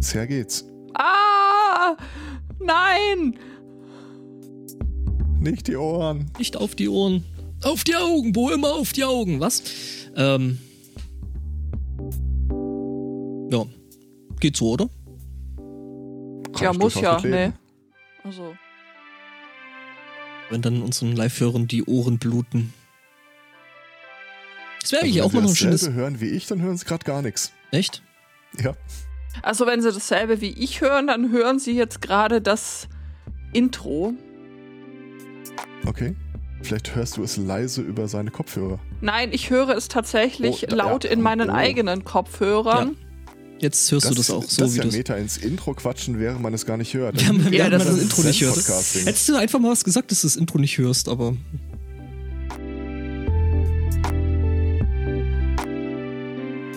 Sehr geht's. Ah! Nein! Nicht die Ohren. Nicht auf die Ohren. Auf die Augen, Bo, immer auf die Augen. Was? Ähm. Ja. Geht so, oder? Kann ja, muss ja. Nee. Also. Wenn dann unseren Live-Hörern die Ohren bluten. Das wäre Also eigentlich auch mal wenn noch ein sie dasselbe schönes. hören wie ich, dann hören sie gerade gar nichts. Echt? Ja. Also wenn sie dasselbe wie ich hören, dann hören sie jetzt gerade das Intro. Okay. Vielleicht hörst du es leise über seine Kopfhörer. Nein, ich höre es tatsächlich Oh, da- laut ja. in meinen Oh. eigenen Kopfhörern. Jetzt hörst du das auch so, das wie ist du ja Meta ins Intro quatschen, während man es gar nicht hört. Ja, man- Ja, während das man das ist Intro nicht hört. Hättest du einfach mal was gesagt, dass du das Intro nicht hörst, aber.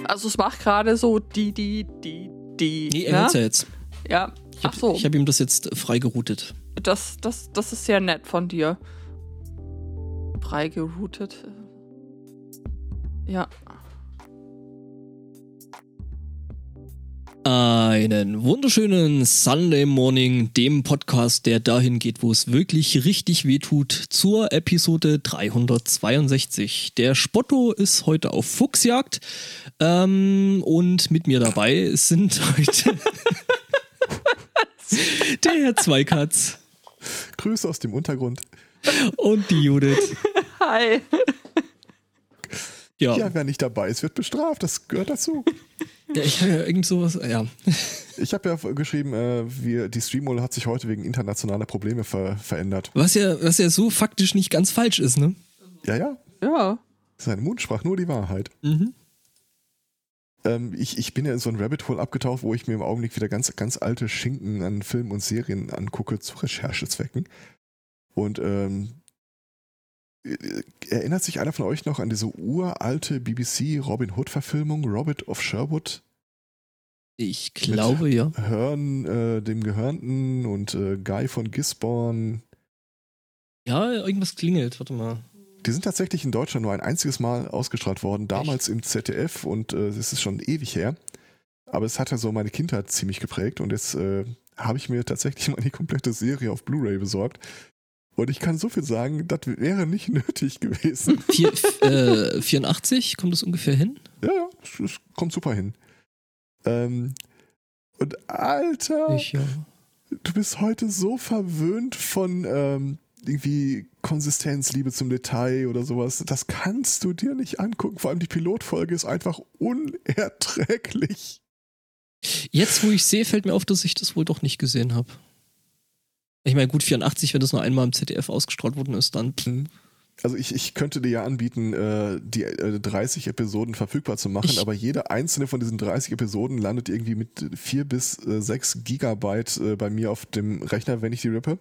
Also es macht gerade so die, die, die, die. Nee, er ne? hört's ja jetzt. Ja. Ich hab, Ach so, Ich habe ihm das jetzt freigeroutet. das, das, das ist sehr nett von dir. Freigeroutet. Ja. Einen wunderschönen Sunday Morning, dem Podcast, der dahin geht, wo es wirklich richtig weh tut, zur Episode 362. Der Spotto ist heute auf Fuchsjagd ähm, und mit mir dabei sind heute der Herr Zweikatz Grüße aus dem Untergrund. und die Judith. Hi. Ja, Ja, wer nicht dabei ist, wird bestraft. Das gehört dazu. Ja ich ja, irgend sowas, ja. Ich habe ja geschrieben, äh, wir, die Streamrolle hat sich heute wegen internationaler Probleme ver verändert. Was ja, was ja so faktisch nicht ganz falsch ist, ne? Ja, ja. Ja. Sein Mund sprach nur die Wahrheit. Mhm. Ähm, ich, ich bin ja in so ein Rabbit Hole abgetaucht, wo ich mir im Augenblick wieder ganz, ganz alte Schinken an Filmen und Serien angucke zu Recherchezwecken. Und ähm, äh, erinnert sich einer von euch noch an diese uralte BBC Robin Hood Verfilmung Robert of Sherwood? Ich glaube, ja. Hearn, äh, dem Gehörnten und äh, Guy von Gisborne. Ja, irgendwas klingelt, warte mal. Die sind tatsächlich in Deutschland nur ein einziges Mal ausgestrahlt worden, damals im ZDF und äh, es ist schon ewig her. Aber es hat ja so meine Kindheit ziemlich geprägt und jetzt äh, habe ich mir tatsächlich mal die komplette Serie auf Blu-ray besorgt. Und ich kann so viel sagen, das wäre nicht nötig gewesen. Vier, äh, 84, kommt das ungefähr hin? ja, ja, es, es kommt super hin. Ähm, und Alter, Ich, ja. du bist heute so verwöhnt von ähm, irgendwie Konsistenz, Liebe zum Detail oder sowas. Das kannst du dir nicht angucken. Vor allem die Pilotfolge ist einfach unerträglich. Jetzt, wo ich sehe, fällt mir auf, dass ich das wohl doch nicht gesehen habe. Ich meine, gut, 84, wenn das nur einmal im ZDF ausgestrahlt worden ist, dann. Also ich, ich könnte dir ja anbieten, äh, die äh, 30 Episoden verfügbar zu machen, Ich- aber jede einzelne von diesen 30 Episoden landet irgendwie mit 4 bis äh, 6 Gigabyte äh, bei mir auf dem Rechner, wenn ich die rippe.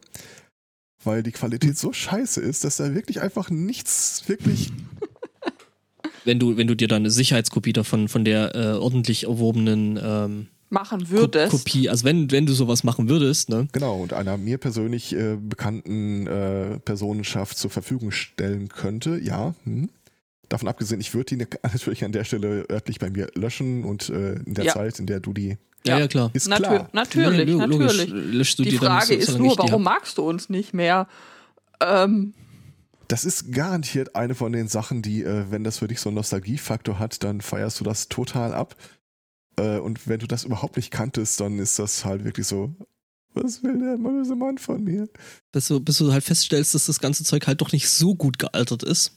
Weil die Qualität so scheiße ist, dass da wirklich einfach nichts wirklich Wenn du, wenn du dir dann eine Sicherheitskopie davon von der äh, ordentlich erworbenen ähm, Machen würdest. Kopie, also wenn, wenn du sowas machen würdest, ne? Genau, und einer mir persönlich äh, bekannten äh, Personenschaft zur Verfügung stellen könnte, ja. Hm. Davon abgesehen, ich würde die natürlich an der Stelle örtlich bei mir löschen und äh, in der Ja. Zeit, in der du die Ja, Ja. ja, klar. ist Natür klar. Natürlich, Ja, natürlich. Löschst du Die Frage ist nur, warum magst du uns nicht mehr? Ähm, Das ist garantiert eine von den Sachen, die, äh, wenn das für dich so einen Nostalgiefaktor hat, dann feierst du das total ab. Äh, und wenn du das überhaupt nicht kanntest, dann ist das halt wirklich so, was will der böse Mann von mir? Bis du, bis du halt feststellst, dass das ganze Zeug halt doch nicht so gut gealtert ist.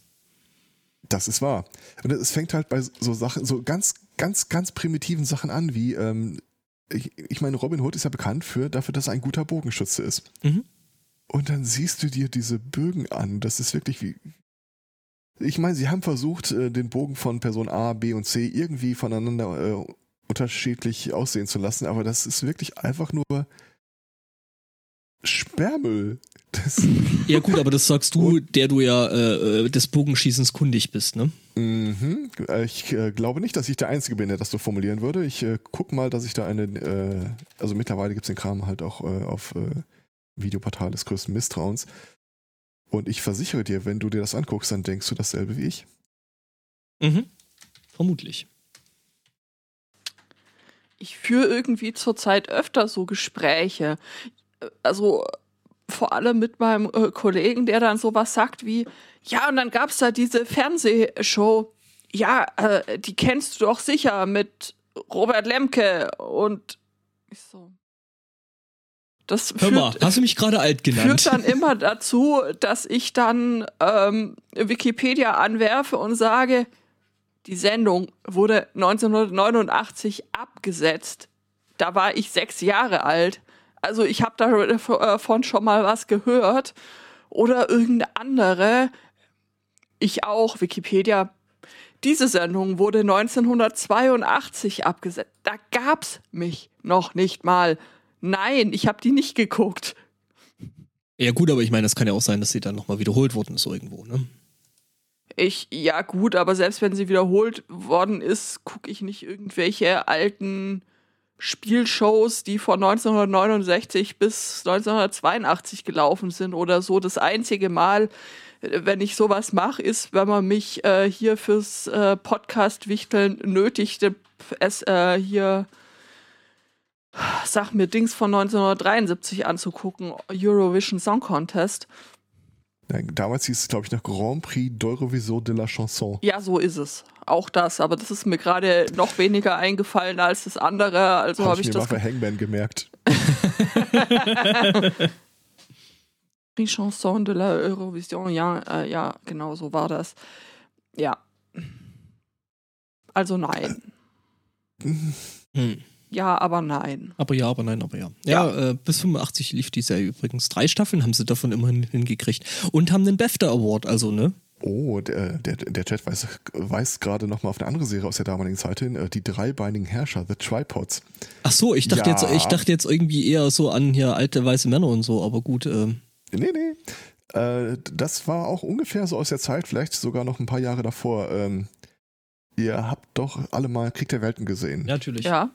Das ist wahr. Und es fängt halt bei so Sachen, so ganz, ganz, ganz primitiven Sachen an, wie, ähm, ich, ich meine, Robin Hood ist ja bekannt für, dafür, dass er ein guter Bogenschütze ist. Mhm. Und dann siehst du dir diese Bögen an. Das ist wirklich wie. Ich meine, sie haben versucht, äh, den Bogen von Person A, B und C irgendwie voneinander äh, unterschiedlich aussehen zu lassen, aber das ist wirklich einfach nur Sperrmüll. Ja gut, aber das sagst du, der du ja äh, äh, des Bogenschießens kundig bist, ne? mhm. Ich äh, glaube nicht, dass ich der Einzige bin, der das so formulieren würde. Ich äh, guck mal, dass ich da eine, äh, also mittlerweile gibt's den Kram halt auch äh, auf Videoportal des größten Misstrauens. Und ich versichere dir, wenn du dir das anguckst, dann denkst du dasselbe wie ich. Mhm. Vermutlich. Ich führe irgendwie zurzeit öfter so Gespräche. Also vor allem mit meinem äh, Kollegen, der dann sowas sagt wie, ja, und dann gab es da diese Fernsehshow, ja, äh, die kennst du doch sicher mit Robert Lemke und ich so. Das Hör führt, mal, hast du mich gerade alt genannt? führt dann immer dazu, dass ich dann ähm, Wikipedia anwerfe und sage, die Sendung wurde 1989 abgesetzt. Da war ich sechs Jahre alt. Also ich habe davon schon mal was gehört. Oder irgendeine andere. Ich auch, Wikipedia. Diese Sendung wurde 1982 abgesetzt. Da gab's mich noch nicht mal. Nein, ich habe die nicht geguckt. ja gut, aber ich meine, das kann ja auch sein, dass sie dann nochmal wiederholt worden ist irgendwo, ne? Ich, ja gut, aber selbst wenn sie wiederholt worden ist, gucke ich nicht irgendwelche alten Spielshows, die von 1969 bis 1982 gelaufen sind oder so. Das einzige Mal, äh, wenn ich sowas mache, ist, wenn man mich äh, hier fürs äh, Podcast-Wichteln nötigte, es äh, hier, sag mir, Dings von 1973 anzugucken, Eurovision Song Contest. Damals hieß es, glaube ich, noch Grand Prix d'Eurovision de la Chanson. Ja, so ist es. Auch das, aber das ist mir gerade noch weniger eingefallen als das andere. Also Habe habe ich ich mir das. mal bei Hangman gemerkt. Die Chanson de la Eurovision, ja, äh, ja, genau so war das. Ja. Also nein. Hm. Ja, aber nein. Aber ja, aber nein, aber ja. Ja, Äh, bis 85 lief die Serie übrigens. Drei Staffeln haben sie davon immerhin hingekriegt. Und haben den BAFTA Award, also, ne? Oh, der, der, der Chat weiß, weiß gerade noch mal auf eine andere Serie aus der damaligen Zeit hin, äh, die dreibeinigen Herrscher, The Tripods. Ach so, ich dachte, Ja. jetzt, ich dachte jetzt irgendwie eher so an hier alte weiße Männer und so, aber gut. Ähm, Nee, nee. Äh, das war auch ungefähr so aus der Zeit, vielleicht sogar noch ein paar Jahre davor. Ähm, ihr habt doch alle mal Krieg der Welten gesehen. natürlich. Ja.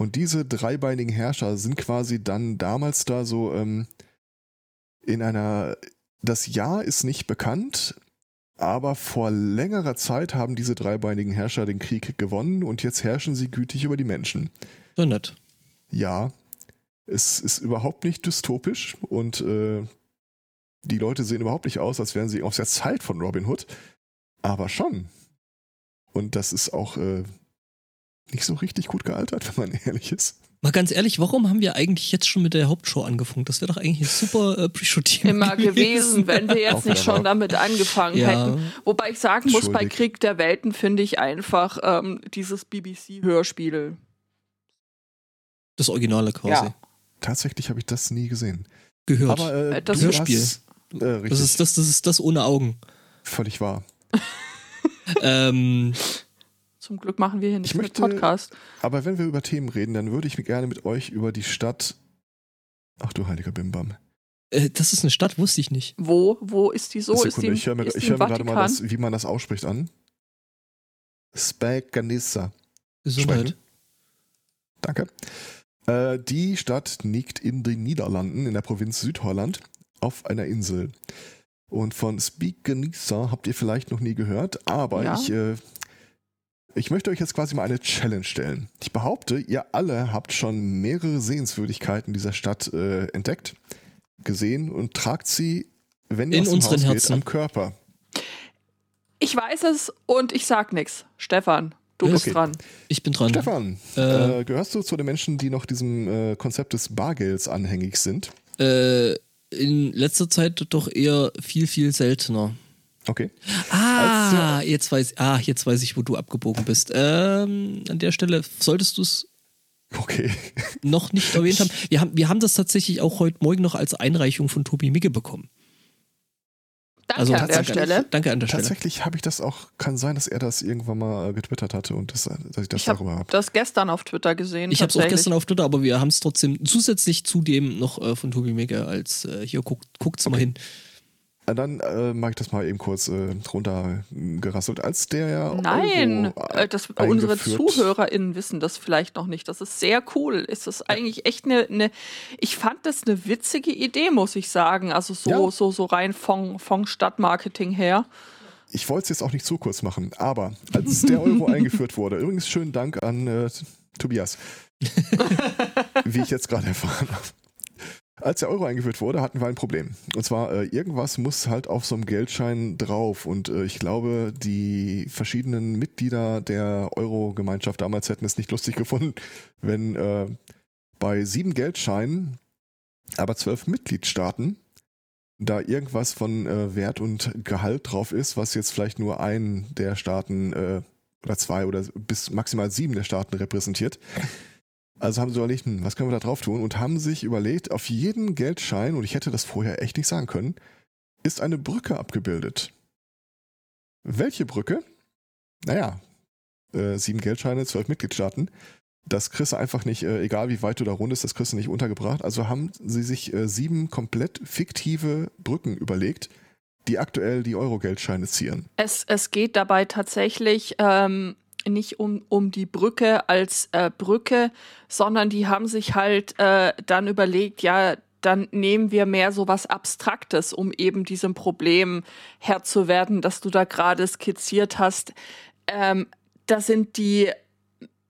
Und diese dreibeinigen Herrscher sind quasi dann damals da so ähm, in einer. Das Jahr ist nicht bekannt, aber vor längerer Zeit haben diese dreibeinigen Herrscher den Krieg gewonnen und jetzt herrschen sie gütig über die Menschen. So nett. Ja, es ist überhaupt nicht dystopisch und äh, die Leute sehen überhaupt nicht aus, als wären sie aus der Zeit von Robin Hood, aber schon. Und das ist auch äh, nicht so richtig gut gealtert, wenn man ehrlich ist. Mal ganz ehrlich, warum haben wir eigentlich jetzt schon mit der Hauptshow angefangen? Das wäre doch eigentlich ein super äh, Pre-Show-Thema Immer gewesen, wenn wir jetzt nicht schon damit angefangen Ja. hätten. Wobei ich sagen muss, bei. Krieg der Welten finde ich einfach ähm, dieses BBC-Hörspiel. Das Originale quasi. Ja. Tatsächlich habe ich das nie gesehen. Gehört. Aber äh, Äh, das du Hörspiel. hast- Äh, richtig, das, ist das, das ist das ohne Augen. völlig wahr. ähm, Zum Glück machen wir hier nicht Ich mit möchte- Podcast. Aber wenn wir über Themen reden, dann würde ich mir gerne mit euch über die Stadt. Ach du heiliger Bimbam. äh, das ist eine Stadt, wusste ich nicht. Wo, wo ist die so? ist die, Sekunde, ich höre mir, hör mir gerade mal, das, wie man das ausspricht, an. Spaganissa. Gesundheit. Danke. Äh, die Stadt liegt in den Niederlanden, in der Provinz Südholland, auf einer Insel. Und von Spikenissa habt ihr vielleicht noch nie gehört, aber Ja. ich, äh, ich möchte euch jetzt quasi mal eine Challenge stellen. Ich behaupte, ihr alle habt schon mehrere Sehenswürdigkeiten dieser Stadt äh, entdeckt, gesehen und tragt sie, wenn ihr In aus dem Haus geht, Herzen. am Körper. Ich weiß es und ich sag nix. Stefan, du Okay. bist dran. Ich bin dran. Stefan, Äh. äh, gehörst du zu den Menschen, die noch diesem äh, Konzept des Bargelds anhängig sind? Äh, in letzter Zeit doch eher viel, viel seltener. Okay. Ah, jetzt weiß, ah, jetzt weiß ich, wo du abgebogen bist. Ähm, an der Stelle solltest du es Okay. noch nicht erwähnt haben. Wir haben, wir haben das tatsächlich auch heute Morgen noch als Einreichung von Tobi Migge bekommen. Danke Also an der tatsächlich- Stelle. Danke an der Stelle. Tatsächlich habe ich das auch, kann sein, dass er das irgendwann mal äh, getwittert hatte und das, äh, dass ich das Ich habe darüber habe. das gestern auf Twitter gesehen. Ich habe es auch gestern auf Twitter, aber wir haben es trotzdem zusätzlich zu dem noch äh, von Tobi Migge als äh, hier guckt, guckt's mal Okay. hin. Äh, Dann äh, mag ich das mal eben kurz äh, drunter gerasselt. Als der Nein, Euro, äh, das, unsere eingeführt- ZuhörerInnen wissen das vielleicht noch nicht. Das ist sehr cool. Ist das eigentlich echt eine, eine ich fand das eine witzige Idee, muss ich sagen. Also so, Ja. so, so rein von, von Stadtmarketing her. Ich wollte es jetzt auch nicht zu kurz machen, aber als der Euro eingeführt wurde, übrigens schönen Dank an äh, Tobias. Wie ich jetzt gerade erfahren habe. Als der Euro eingeführt wurde, hatten wir ein Problem. Und zwar, äh, irgendwas muss halt auf so einem Geldschein drauf. Und äh, ich glaube, die verschiedenen Mitglieder der Euro-Gemeinschaft damals hätten es nicht lustig gefunden, wenn äh, bei sieben Geldscheinen, aber zwölf Mitgliedstaaten, da irgendwas von äh, Wert und Gehalt drauf ist, was jetzt vielleicht nur einen der Staaten äh, oder zwei oder bis maximal sieben der Staaten repräsentiert. Also haben sie überlegt, hm, was können wir da drauf tun? Und haben sich überlegt, auf jeden Geldschein, und ich hätte das vorher echt nicht sagen können, ist eine Brücke abgebildet. Welche Brücke? Naja, äh, sieben Geldscheine, zwölf Mitgliedstaaten. Das kriegst du einfach nicht, äh, egal wie weit du da rund ist, das kriegst du nicht untergebracht. Also haben sie sich äh, sieben komplett fiktive Brücken überlegt, die aktuell die Euro-Geldscheine zieren. Es, es geht dabei tatsächlich ähm, nicht um, um die Brücke als äh, Brücke, sondern die haben sich halt äh, dann überlegt, ja, dann nehmen wir mehr so was Abstraktes, um eben diesem Problem Herr zu werden, das du da gerade skizziert hast. Ähm, da sind die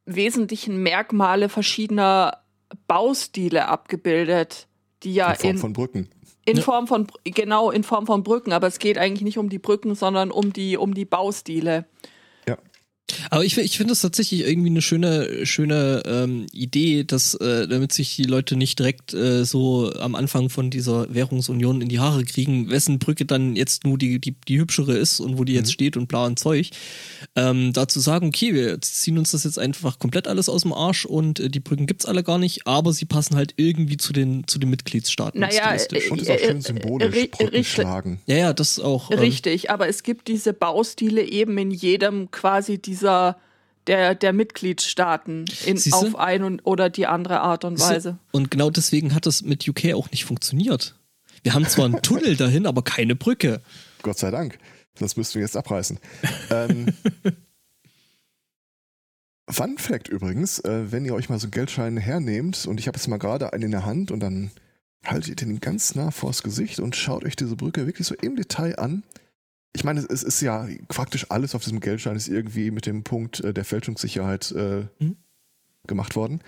wesentlichen Merkmale verschiedener Baustile abgebildet, die ja in Form in, von Brücken. in Ja. Form von genau in Form von Brücken, aber es geht eigentlich nicht um die Brücken, sondern um die um die Baustile. Aber ich, ich finde es tatsächlich irgendwie eine schöne, schöne ähm, Idee, dass äh, damit sich die Leute nicht direkt äh, so am Anfang von dieser Währungsunion in die Haare kriegen, wessen Brücke dann jetzt nur die, die, die hübschere ist und wo die jetzt steht und bla und Zeug. Ähm, dazu sagen, okay, wir ziehen uns das jetzt einfach komplett alles aus dem Arsch und äh, die Brücken gibt's alle gar nicht, aber sie passen halt irgendwie zu den, zu den Mitgliedstaaten. Naja, stilistisch. Und ist auch Äh, schön äh, symbolisch, ri- Brücken schlagen. ja, ja, das auch. ähm, Richtig, aber es gibt diese Baustile eben in jedem quasi dieser der, der Mitgliedstaaten in, auf ein und, oder die andere Art und Weise. Und genau deswegen hat das mit UK auch nicht funktioniert. Wir haben zwar einen Tunnel dahin, aber keine Brücke. Gott sei Dank. Sonst müssten wir jetzt abreißen. ähm, Fun Fact übrigens, äh, wenn ihr euch mal so einen Geldschein hernehmt und ich habe jetzt mal gerade einen in der Hand und dann haltet ihr den ganz nah vors Gesicht und schaut euch diese Brücke wirklich so im Detail an. Ich meine, es ist ja praktisch alles auf diesem Geldschein ist irgendwie mit dem Punkt äh, der Fälschungssicherheit äh, Mhm. gemacht worden.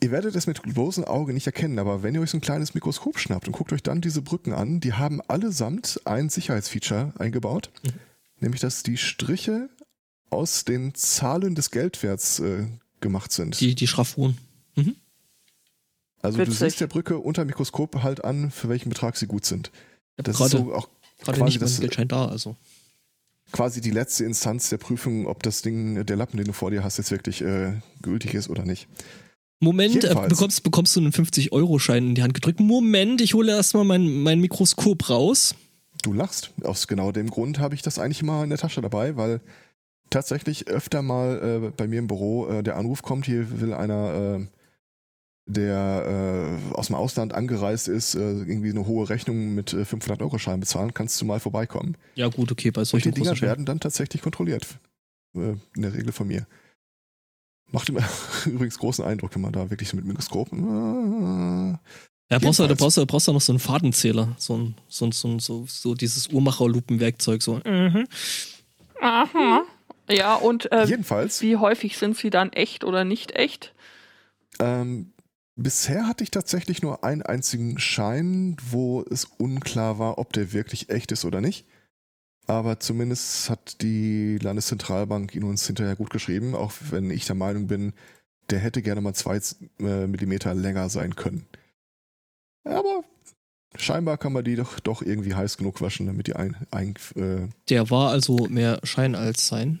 Ihr werdet es mit bloßem Auge nicht erkennen, aber wenn ihr euch so ein kleines Mikroskop schnappt und guckt euch dann diese Brücken an, die haben allesamt ein Sicherheitsfeature eingebaut, Mhm. nämlich dass die Striche aus den Zahlen des Geldwerts äh, gemacht sind. Die, die Schraffuren. also du Witzig. siehst der Brücke unter Mikroskop halt an, für welchen Betrag sie gut sind. Das ist so auch gerade quasi nicht das- Geldschein da, also. quasi die letzte Instanz der Prüfung, ob das Ding, der Lappen, den du vor dir hast, jetzt wirklich äh, gültig ist oder nicht. Moment, äh, bekommst, bekommst du einen 50-Euro-Schein in die Hand gedrückt. Moment, ich hole erstmal mein, mein Mikroskop raus. Du lachst. Aus genau dem Grund habe ich das eigentlich immer in der Tasche dabei, weil tatsächlich öfter mal äh, bei mir im Büro äh, der Anruf kommt, hier will einer, äh, der äh, aus dem Ausland angereist ist, äh, irgendwie eine hohe Rechnung mit äh, 500-Euro-Schein bezahlen, kannst du mal vorbeikommen. Ja, gut, okay, bei Und solchen die Dinger werden dann tatsächlich kontrolliert. Äh, in der Regel von mir. Macht immer übrigens großen Eindruck, wenn man da wirklich so mit Mikroskop. Äh, Ja, brauchst du, da Jedenfalls. brauchst du, brauchst du noch so einen Fadenzähler. So, ein, so, ein, so, ein, so, so dieses Uhrmacher-Lupenwerkzeug. So. Aha. Ja, und äh, jedenfalls. wie häufig sind sie dann echt oder nicht echt? Ähm, bisher hatte ich tatsächlich nur einen einzigen Schein, wo es unklar war, ob der wirklich echt ist oder nicht. Aber zumindest hat die Landeszentralbank ihn uns hinterher gut geschrieben, auch wenn ich der Meinung bin, der hätte gerne mal zwei äh, Millimeter länger sein können. Aber scheinbar kann man die doch, doch irgendwie heiß genug waschen, damit die ein, ein äh, Der war also mehr Schein als sein.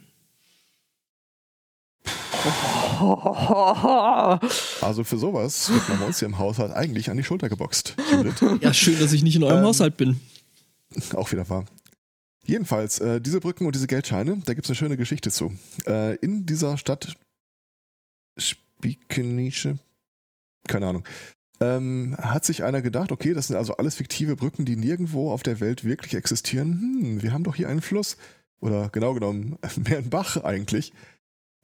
also für sowas wird man bei uns hier im Haushalt eigentlich an die Schulter geboxt. Judith. Ja, schön, dass ich nicht in eurem Ähm, Haushalt bin. Auch wieder wahr. Jedenfalls, äh, diese Brücken und diese Geldscheine, da gibt es eine schöne Geschichte zu. Äh, in dieser Stadt Spiekenische, keine Ahnung, ähm, hat sich einer gedacht, okay, das sind also alles fiktive Brücken, die nirgendwo auf der Welt wirklich existieren. Hm, wir haben doch hier einen Fluss. Oder genau genommen, mehr ein Bach eigentlich.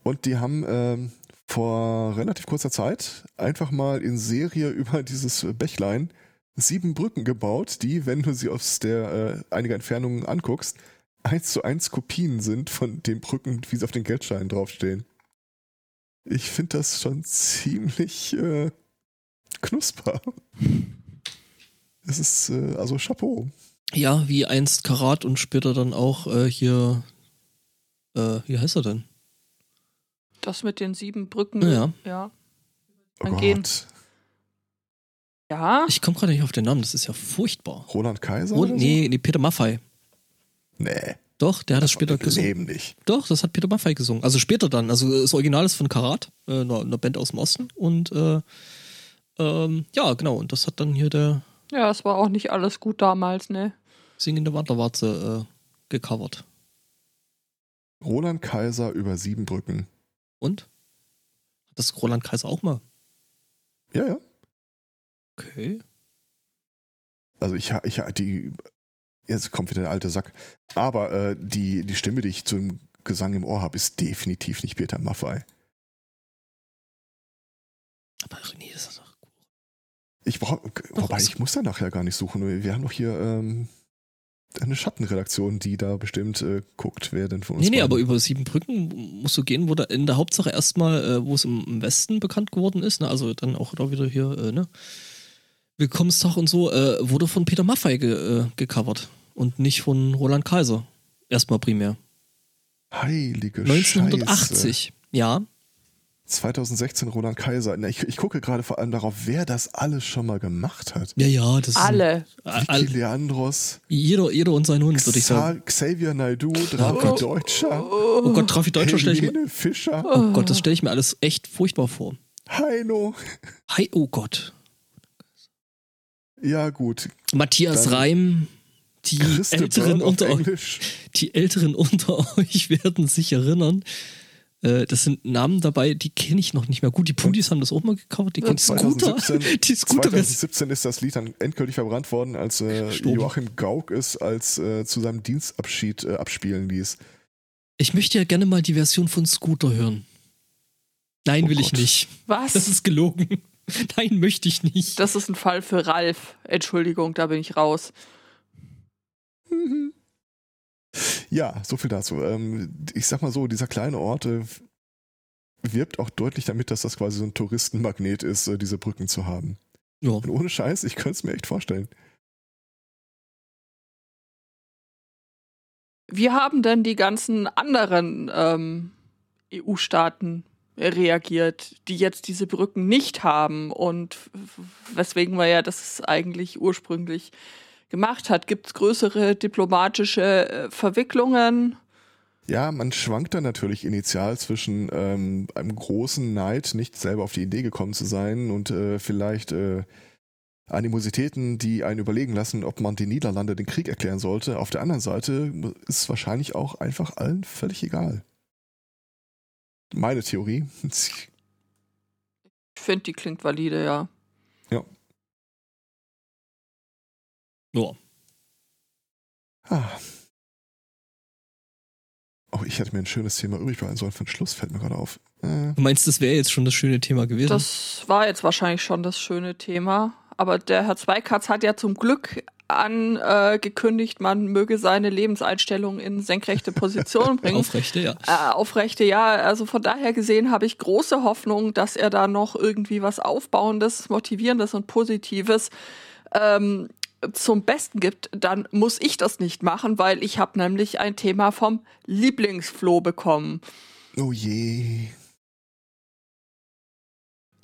Und die haben ähm, vor relativ kurzer Zeit einfach mal in Serie über dieses Bächlein sieben Brücken gebaut, die, wenn du sie aus der äh, einiger Entfernung anguckst, eins zu eins Kopien sind von den Brücken, wie sie auf den Geldscheinen draufstehen. Ich finde das schon ziemlich äh, knusper. Es ist äh, also Chapeau. Ja, wie einst Karat und später dann auch äh, hier, äh, wie heißt er denn? Das mit den sieben Brücken. Ja. Ja. Oh. Gott. Ja. Ich komme gerade nicht auf den Namen, das ist ja furchtbar. Roland Kaiser? Oder nee, nee, Peter Maffei. Nee. Doch, der hat das später Im gesungen. Leben nicht. Doch, das hat Peter Maffei gesungen. Also später dann. Also das Original ist von Karat, äh, einer, einer Band aus dem Osten. Und äh, ähm, ja, genau. Und das hat dann hier der Ja, es war auch nicht alles gut damals, ne? singende Wanderwarze äh, gecovert. Roland Kaiser über sieben Brücken. Und? Hat das Roland Kaiser auch mal? Ja, ja. Okay. Also ich, ich die jetzt kommt wieder der alte Sack. Aber äh, die, die Stimme, die ich zum Gesang im Ohr habe, ist definitiv nicht Peter Maffei. Aber René ist doch gut. Ich brauche, wobei ich muss da nachher gar nicht suchen. Wir haben doch hier ähm, eine Schattenredaktion, die da bestimmt äh, guckt, wer denn von uns. Nee, nee, aber über sieben Brücken musst du gehen, wo da in der Hauptsache erstmal, äh, wo es im, im Westen bekannt geworden ist, ne? also dann auch da wieder hier, äh, ne? Willkommenstag und so, äh, wurde von Peter Maffei ge, äh, gecovert und nicht von Roland Kaiser. Erstmal primär. Heilige Scheiße. 1980. Ja. 2016 Roland Kaiser. Ich, ich gucke gerade vor allem darauf, wer das alles schon mal gemacht hat. Ja, ja, das Alle. ist. Vicky All, Leandros, jeder, jeder und sein Hund, würde ich sagen. Xa- Xavier Naidu, Draco Gott. Deutscher, Oh Gott, Trafi Deutscher stelle ich mir. Fischer, Oh Gott, das stelle ich mir alles echt furchtbar vor. Heino. Hi, oh Gott. Ja, gut. Matthias Dann- Reim. Die Älteren, unter, Englisch. die Älteren unter euch werden sich erinnern. Äh, das sind Namen dabei, die kenne ich noch nicht mehr. Gut, die Pudis haben das auch mal gecovert. Die Und Scooter. 2017, Die Scooter 2017 ist das Lied dann endgültig verbrannt worden, als äh. Joachim Gauck es als äh, zu seinem Dienstabschied äh, abspielen ließ. Ich möchte ja gerne mal die Version von Scooter hören. Nein, Oh will ich Gott. nicht. Was? Das ist gelogen. Nein, möchte ich nicht. Das ist ein Fall für Ralf. Entschuldigung, da bin ich raus. Ja, so viel dazu. Ähm, ich sag mal so, dieser kleine Ort äh, wirbt auch deutlich damit, dass das quasi so ein Touristenmagnet ist, äh, diese Brücken zu haben. ja. Und ohne Scheiß, ich könnte es mir echt vorstellen. Wie haben denn die ganzen anderen ähm, EU-Staaten reagiert, die jetzt diese Brücken nicht haben und weswegen man ja das eigentlich ursprünglich gemacht hat? Gibt es größere diplomatische äh, Verwicklungen? Ja, man schwankt da natürlich initial zwischen ähm, einem großen Neid, nicht selber auf die Idee gekommen zu sein und äh, vielleicht äh, Animositäten, die einen überlegen lassen, ob man die Niederlande den Krieg erklären sollte. Auf der anderen Seite ist es wahrscheinlich auch einfach allen völlig egal. Meine Theorie. Ich finde, die klingt valide, ja. ja. Ah. Oh, ich hätte mir ein schönes Thema übrig behalten sollen für den Schluss, fällt mir gerade auf. Äh, Du meinst, das wäre jetzt schon das schöne Thema gewesen? Das war jetzt wahrscheinlich schon das schöne Thema. Aber der Herr Zweikatz hat ja zum Glück angekündigt, man möge seine Lebenseinstellung in senkrechte Position bringen. Aufrechte, ja. Äh, aufrechte, ja. Also von daher gesehen habe ich große Hoffnung, dass er da noch irgendwie was Aufbauendes, Motivierendes und Positives ähm, zum Besten gibt. Dann muss ich das nicht machen, weil ich habe nämlich ein Thema vom Lieblingsfloh bekommen. oh je.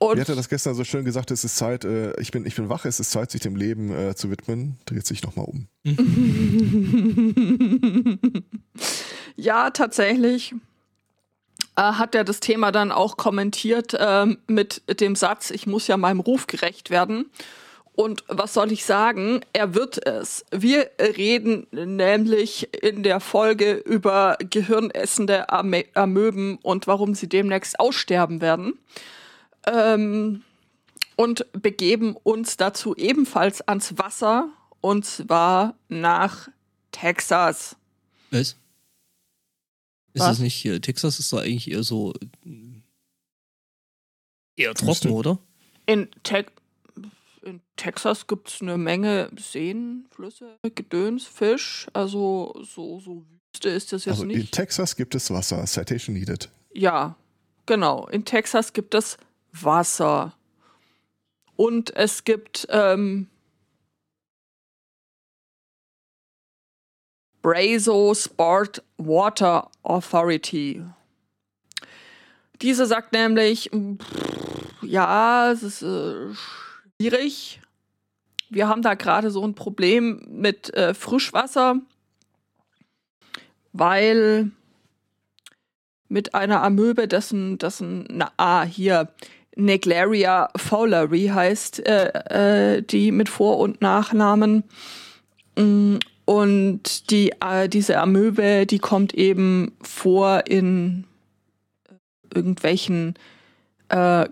Und Wie hat er das gestern so schön gesagt? Es ist Zeit, äh, ich, bin, ich bin wach, es ist Zeit, sich dem Leben äh, zu widmen. Dreht sich nochmal um. ja, tatsächlich äh, hat er das Thema dann auch kommentiert ähm, mit dem Satz, ich muss ja meinem Ruf gerecht werden. Und was soll ich sagen? Er wird es. Wir reden nämlich in der Folge über gehirnessende Amö Amöben und warum sie demnächst aussterben werden. Ähm, und begeben uns dazu ebenfalls ans Wasser und zwar nach Texas. Was? Ist Was? das nicht hier? Texas ist doch eigentlich eher so. äh, eher trocken, oder? In, Te in Texas gibt es eine Menge Seen, Flüsse, Gedöns, Fisch. Also so, so Wüste ist das jetzt Also in nicht. Texas gibt es Wasser. Citation needed. Ja, genau, in Texas gibt es Wasser. Und es gibt ähm, Brazo Sport Water Authority. Diese sagt nämlich, pff, ja, es ist äh, schwierig. Wir haben da gerade so ein Problem mit äh, Frischwasser, weil mit einer Amöbe, dessen, dessen, na, ah, hier, Neglaria fowleri heißt, äh, äh, die mit Vor- und Nachnamen. Mm, und die, äh, diese Amöbe, die kommt eben vor in irgendwelchen äh,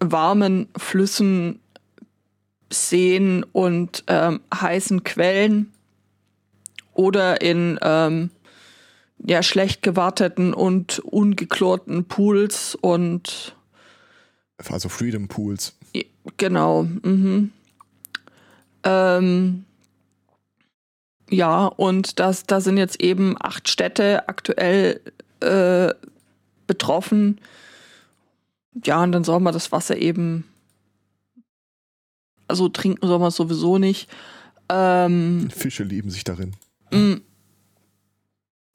warmen Flüssen, Seen und ähm, heißen Quellen oder in ähm, ja, schlecht gewarteten und ungeklorten Pools und Also Freedom Pools. genau. Mhm. Ähm, ja, und das, da sind jetzt eben acht Städte aktuell äh, betroffen. Ja, und dann soll man das Wasser eben, also trinken soll man es sowieso nicht. Ähm, Fische lieben sich darin. mm,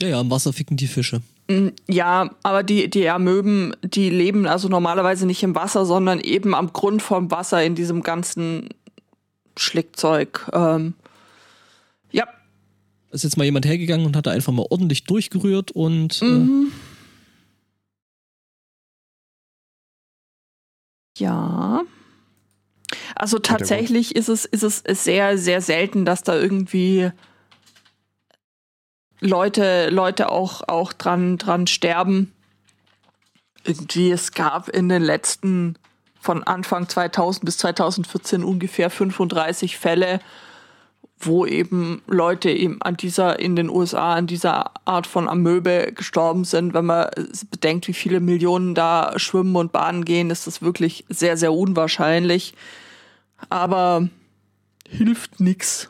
Ja, ja, im Wasser ficken die Fische. Mm, Ja, aber die, die Amöben, die leben also normalerweise nicht im Wasser, sondern eben am Grund vom Wasser in diesem ganzen Schlickzeug. Ähm, ja, Ist jetzt mal jemand hergegangen und hat da einfach mal ordentlich durchgerührt und äh, mhm. ja. Also tatsächlich ist es, ist es sehr, sehr selten, dass da irgendwie Leute, Leute auch, auch dran, dran sterben. Irgendwie, es gab in den letzten, von Anfang 2000 bis 2014 ungefähr 35 Fälle, wo eben Leute eben an dieser, in den USA an dieser Art von Amöbe gestorben sind. Wenn man bedenkt, wie viele Millionen da schwimmen und baden gehen, ist das wirklich sehr, sehr unwahrscheinlich. Aber hilft nix.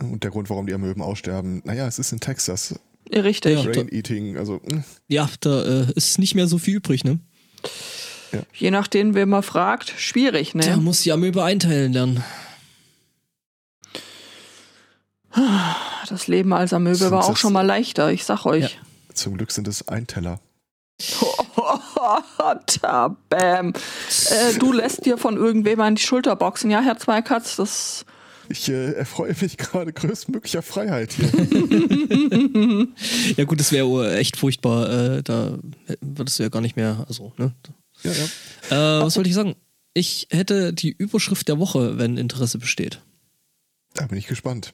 Und der Grund, warum die Amöben aussterben, naja, es ist in Texas. Richtig. Ja. Brain Eating, also mh, ja, da äh, ist nicht mehr so viel übrig, ne? Je nachdem, wer man fragt, schwierig, ne? Der muss die Amöbe einteilen lernen. Das Leben als Amöbe war auch schon mal leichter, ich sag euch. zum Glück sind es Einteller. Da, bam. Äh, du lässt dir von irgendwem an die Schulter boxen, ja, Herr Zweikatz? Das. Ich äh, erfreue mich gerade größtmöglicher Freiheit hier. Ja gut, das wäre echt furchtbar. Äh, da würdest du ja gar nicht mehr, also, ne? ja, ja. Äh, was wollte ich sagen? Ich hätte die Überschrift der Woche, wenn Interesse besteht. Da bin ich gespannt.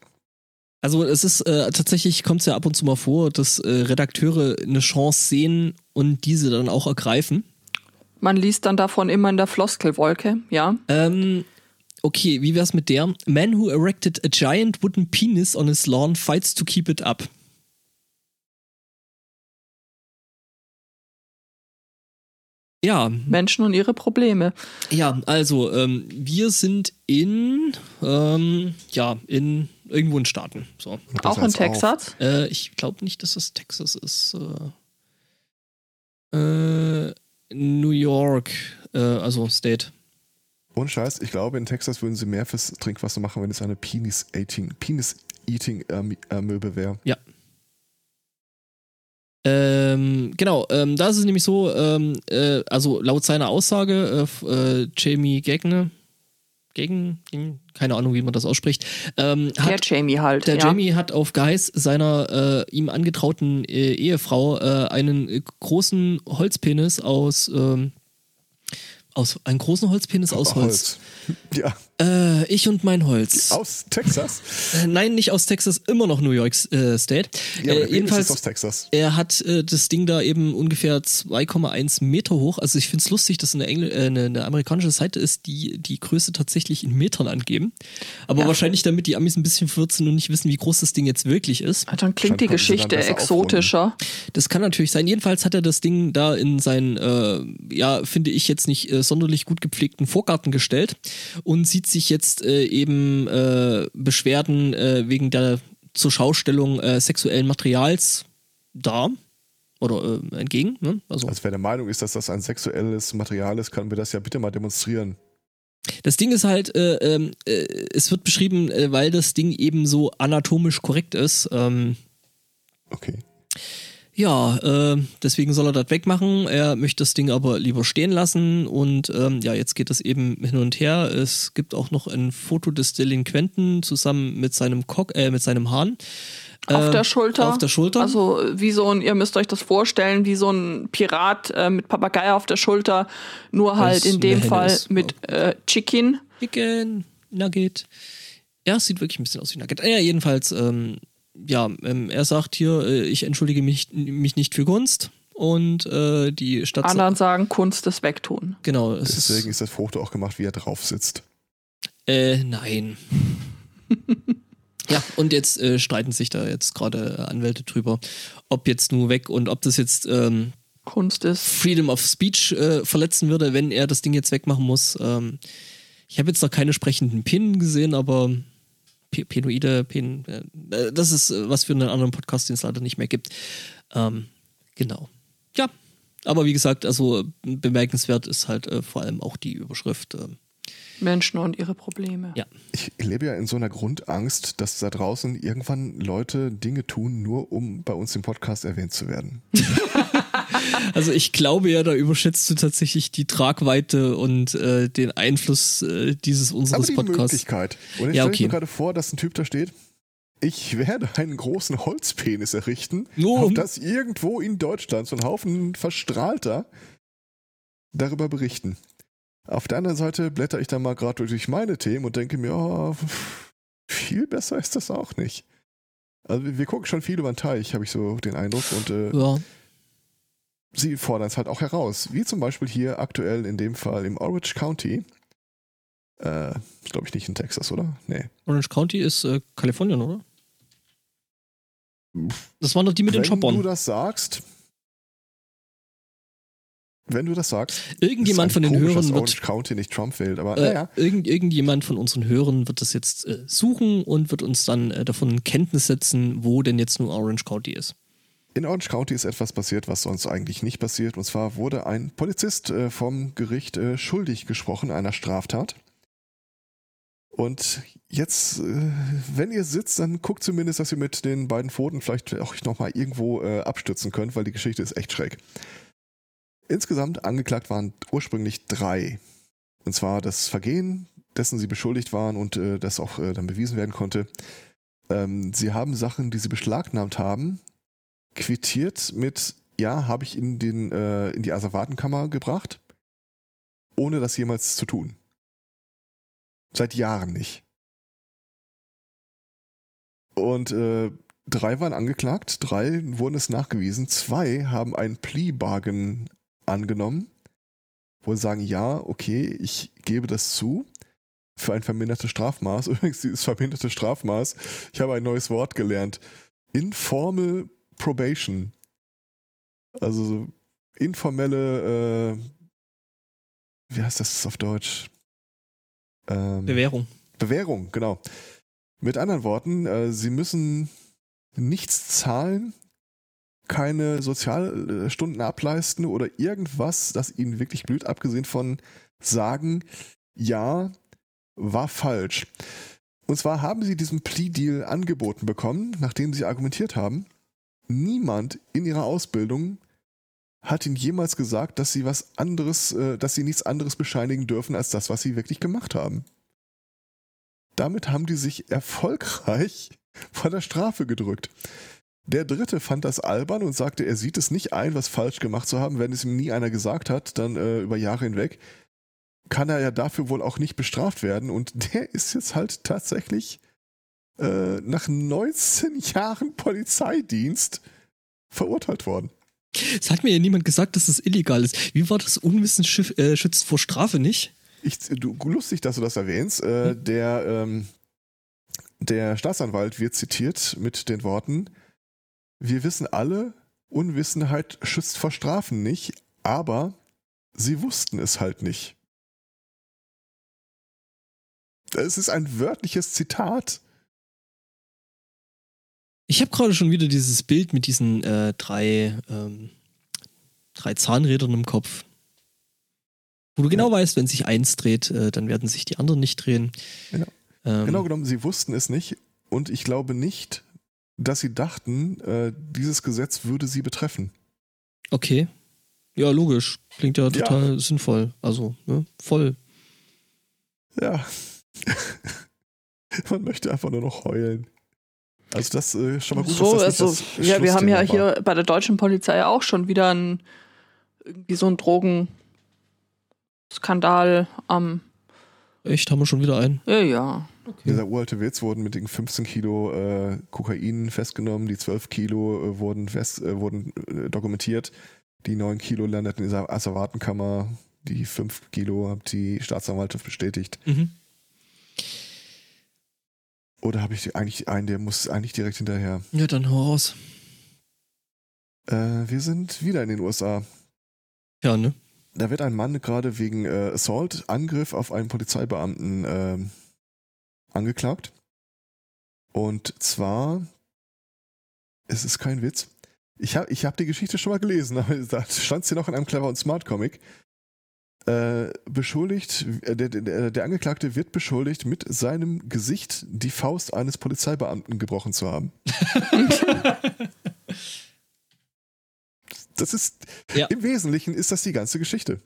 Also es ist äh, tatsächlich kommt es ja ab und zu mal vor, dass äh, Redakteure eine Chance sehen und diese dann auch ergreifen. Man liest dann davon immer in der Floskelwolke, ja. Ähm, okay, wie wär's mit der? Man who erected a giant wooden penis on his lawn fights to keep it up. Ja, Menschen und ihre Probleme. ja, also ähm, wir sind in ähm, ja in irgendwo in Staaten. So, Das auch in Texas. äh, ich glaube nicht, dass es Texas ist. Äh, äh, New York, äh, also State. Ohne Scheiß, ich glaube, in Texas würden sie mehr fürs Trinkwasser machen, wenn es eine Penis-Eating Penis -Eating ähm, Amöbe wäre. Ja. Ähm, genau, ähm, da ist es nämlich so, ähm, äh, also laut seiner Aussage, äh, äh, Jamie Gagne, Gegen, Gegen, keine Ahnung, wie man das ausspricht, ähm, Der hat, Jamie halt. der ja. Jamie hat auf Geheiß seiner äh, ihm angetrauten äh, Ehefrau äh, einen äh, großen Holzpenis aus, ähm, aus, einen großen Holzpenis aus Holz. Ja, Äh, ich und mein Holz. aus Texas. Äh, nein, nicht aus Texas, immer noch New York äh, State. Ja, äh, jedenfalls, ist aus Texas. er hat äh, das Ding da eben ungefähr 2,1 Meter hoch. Also ich finde es lustig, dass eine, Engl äh, eine, eine amerikanische Seite ist, die die Größe tatsächlich in Metern angeben. Aber Ja. wahrscheinlich damit die Amis ein bisschen sind und nicht wissen, wie groß das Ding jetzt wirklich ist. Dann klingt die Geschichte exotischer. Das kann natürlich sein. Jedenfalls hat er das Ding da in seinen, äh, ja, finde ich jetzt nicht äh, sonderlich gut gepflegten Vorgarten gestellt und sieht sich jetzt äh, eben äh, Beschwerden äh, wegen der zur Schaustellung äh, sexuellen Materials da. oder äh, entgegen. Ne? Also, also wer der Meinung ist, dass das ein sexuelles Material ist, kann mir das ja bitte mal demonstrieren. Das Ding ist halt, äh, ähm, äh, es wird beschrieben, weil das Ding eben so anatomisch korrekt ist. Ähm, okay. Ja, äh, deswegen soll er das wegmachen. Er möchte das Ding aber lieber stehen lassen. Und ähm, ja, jetzt geht das eben hin und her. Es gibt auch noch ein Foto des Delinquenten zusammen mit seinem Cock, äh, mit seinem Hahn. Auf äh, der Schulter. Auf der Schulter. Also wie so ein, ihr müsst euch das vorstellen, wie so ein Pirat äh, mit Papagei auf der Schulter, nur halt in dem Fall ist, mit äh, Chicken. Chicken, Nugget. Ja, es sieht wirklich ein bisschen aus wie Nugget. Ja, jedenfalls, ähm, ja, ähm, er sagt hier, äh, ich entschuldige mich, mich nicht für Gunst. Und äh, die Stadt. Anderen sagen Kunst des Wegtun. Genau. Deswegen ist, ist das Foto auch gemacht, wie er drauf sitzt. Äh, nein. Ja, und jetzt äh, streiten sich da jetzt gerade Anwälte drüber, ob jetzt nur weg und ob das jetzt ähm, Kunst ist. Freedom of Speech äh, verletzen würde, wenn er das Ding jetzt wegmachen muss. Ähm, ich habe jetzt noch keine sprechenden Pin gesehen, aber Penoide, Pen, äh, das ist äh, was für einen anderen Podcast, den es leider nicht mehr gibt. Ähm, genau. Ja, aber wie gesagt, also bemerkenswert ist halt äh, vor allem auch die Überschrift. Äh, Menschen und ihre Probleme. Ja. Ich lebe ja in so einer Grundangst, dass da draußen irgendwann Leute Dinge tun, nur um bei uns im Podcast erwähnt zu werden. also ich glaube ja, da überschätzt du tatsächlich die Tragweite und äh, den Einfluss äh, dieses unseres Aber die Podcasts. Möglichkeit. Und ich ja, stelle okay. mir gerade vor, dass ein Typ da steht. Ich werde einen großen Holzpenis errichten, Nur auf das irgendwo in Deutschland so ein Haufen Verstrahlter darüber berichten. Auf der anderen Seite blätter ich dann mal gerade durch meine Themen und denke mir, oh, viel besser ist das auch nicht. Also wir, wir gucken schon viel über den Teich, habe ich so den Eindruck. Und äh, Ja. Sie fordern es halt auch heraus. Wie zum Beispiel hier aktuell in dem Fall im Orange County. Äh, glaube ich nicht in Texas, oder? Nee. Orange County ist äh, Kalifornien, oder? Das waren doch die mit den Wenn Choppern. du das sagst, wenn du das sagst, Irgendjemand von den komisch, Hörern wird Orange County nicht Trump wählt, aber Äh, naja. irgend, irgendjemand von unseren Hörern wird das jetzt äh, suchen und wird uns dann äh, davon in Kenntnis setzen, wo denn jetzt nur Orange County ist. In Orange County ist etwas passiert, was sonst eigentlich nicht passiert. Und zwar wurde ein Polizist äh, vom Gericht äh, schuldig gesprochen einer Straftat. Und jetzt, äh, wenn ihr sitzt, dann guckt zumindest, dass ihr mit den beiden Pfoten vielleicht auch nochmal irgendwo abstützen könnt, weil die Geschichte ist echt schräg. Insgesamt angeklagt waren ursprünglich drei. Und zwar das Vergehen, dessen sie beschuldigt waren und das auch dann bewiesen werden konnte. Ähm, sie haben Sachen, die sie beschlagnahmt haben, quittiert mit, ja, habe ich in, den, äh, in die Asservatenkammer gebracht, ohne das jemals zu tun. Seit Jahren nicht. Und äh, drei waren angeklagt, drei wurden es nachgewiesen, zwei haben ein Plea Bargain angenommen, wo sie sagen, ja, okay, ich gebe das zu für ein vermindertes Strafmaß. Übrigens, dieses verminderte Strafmaß, ich habe ein neues Wort gelernt. Informal Probation. Also so informelle, äh, wie heißt das auf Deutsch? Ähm, Bewährung. Bewährung, genau. Mit anderen Worten, äh, sie müssen nichts zahlen, keine Sozialstunden ableisten oder irgendwas, das ihnen wirklich blüht, abgesehen von sagen, ja, war falsch. Und zwar haben sie diesen Plea-Deal angeboten bekommen, nachdem sie argumentiert haben. Niemand in ihrer Ausbildung hat ihnen jemals gesagt, dass sie was anderes, äh, dass sie nichts anderes bescheinigen dürfen als das, was sie wirklich gemacht haben. Damit haben die sich erfolgreich von der Strafe gedrückt. Der dritte fand das albern und sagte, er sieht es nicht ein, was falsch gemacht zu haben. Wenn es ihm nie einer gesagt hat, dann äh, über Jahre hinweg, kann er ja dafür wohl auch nicht bestraft werden. Und der ist jetzt halt tatsächlich äh, nach 19 Jahren Polizeidienst verurteilt worden. Es hat mir ja niemand gesagt, dass das illegal ist. Wie war das Unwissen äh, schützt vor Strafe nicht? Ich, du, lustig, dass du das erwähnst. Äh, der, ähm, der Staatsanwalt wird zitiert mit den Worten, wir wissen alle, Unwissenheit schützt vor Strafen nicht, aber sie wussten es halt nicht. Es ist ein wörtliches Zitat. Ich habe gerade schon wieder dieses Bild mit diesen äh, drei, ähm, drei Zahnrädern im Kopf. Wo du genau weißt, wenn sich eins dreht, äh, dann werden sich die anderen nicht drehen. Genau. Ähm, Genau genommen, sie wussten es nicht und ich glaube nicht, dass sie dachten, äh, dieses Gesetz würde sie betreffen. Okay. Ja, logisch. Klingt ja total sinnvoll. Also, ne? voll. Ja. Man möchte einfach nur noch heulen. Also das äh, schon mal gut, so, dass das also, nicht das ja, wir haben ja war. hier bei der deutschen Polizei auch schon wieder ein, irgendwie so einen Drogenskandal am, Echt, haben wir schon wieder einen. ja, ja. Dieser uralte Witz wurden mit den 15 Kilo äh, Kokain festgenommen, die 12 Kilo äh, wurden, fest, äh, wurden äh, dokumentiert, die 9 Kilo landeten in dieser Asservatenkammer, die 5 Kilo hat die Staatsanwaltschaft bestätigt. Mhm. Oder habe ich eigentlich einen, der muss eigentlich direkt hinterher. Ja, dann hau raus. Äh, wir sind wieder in den USA. Ja, ne? Da wird ein Mann gerade wegen äh, Assault, Angriff auf einen Polizeibeamten ähm, angeklagt. Und zwar, es ist kein Witz. Ich habe ich hab die Geschichte schon mal gelesen, aber da stand sie noch in einem Clever und Smart Comic. Äh, beschuldigt, äh, der, der, der Angeklagte wird beschuldigt, mit seinem Gesicht die Faust eines Polizeibeamten gebrochen zu haben. Das ist, Ja. im Wesentlichen ist das die ganze Geschichte.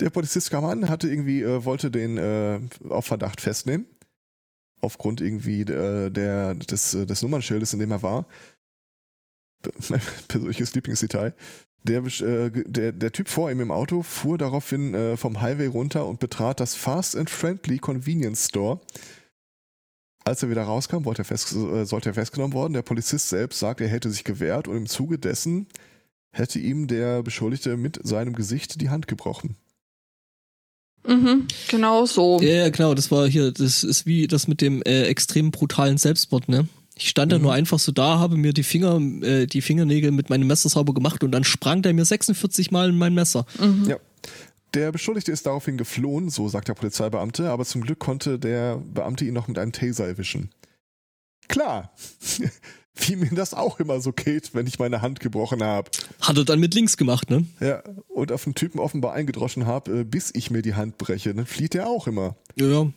Der Polizist kam an, hatte irgendwie, äh, wollte den äh, auf Verdacht festnehmen. Aufgrund irgendwie äh, der, des, äh, des Nummernschildes, in dem er war. Mein persönliches Lieblingsdetail. Der, besch- äh, der, der Typ vor ihm im Auto fuhr daraufhin äh, vom Highway runter und betrat das Fast and Friendly Convenience Store. Als er wieder rauskam, wollte er fest, äh, sollte er festgenommen worden. Der Polizist selbst sagt, er hätte sich gewehrt und im Zuge dessen hätte ihm der Beschuldigte mit seinem Gesicht die Hand gebrochen. Mhm, genau so. Ja, ja, genau, das war hier, das ist wie das mit dem äh, extrem brutalen Selbstmord, ne? Ich stand da Mhm. nur einfach so da, habe mir die Finger, äh, die Fingernägel mit meinem Messer sauber gemacht und dann sprang der mir 46 Mal in mein Messer. Mhm. Ja. Der Beschuldigte ist daraufhin geflohen, so sagt der Polizeibeamte, aber zum Glück konnte der Beamte ihn noch mit einem Taser erwischen. Klar, wie mir das auch immer so geht, wenn ich meine Hand gebrochen habe. Hat er dann mit links gemacht, ne? Ja, und auf den Typen offenbar eingedroschen habe, äh, bis ich mir die Hand breche. Dann flieht er auch immer. Ja, ja.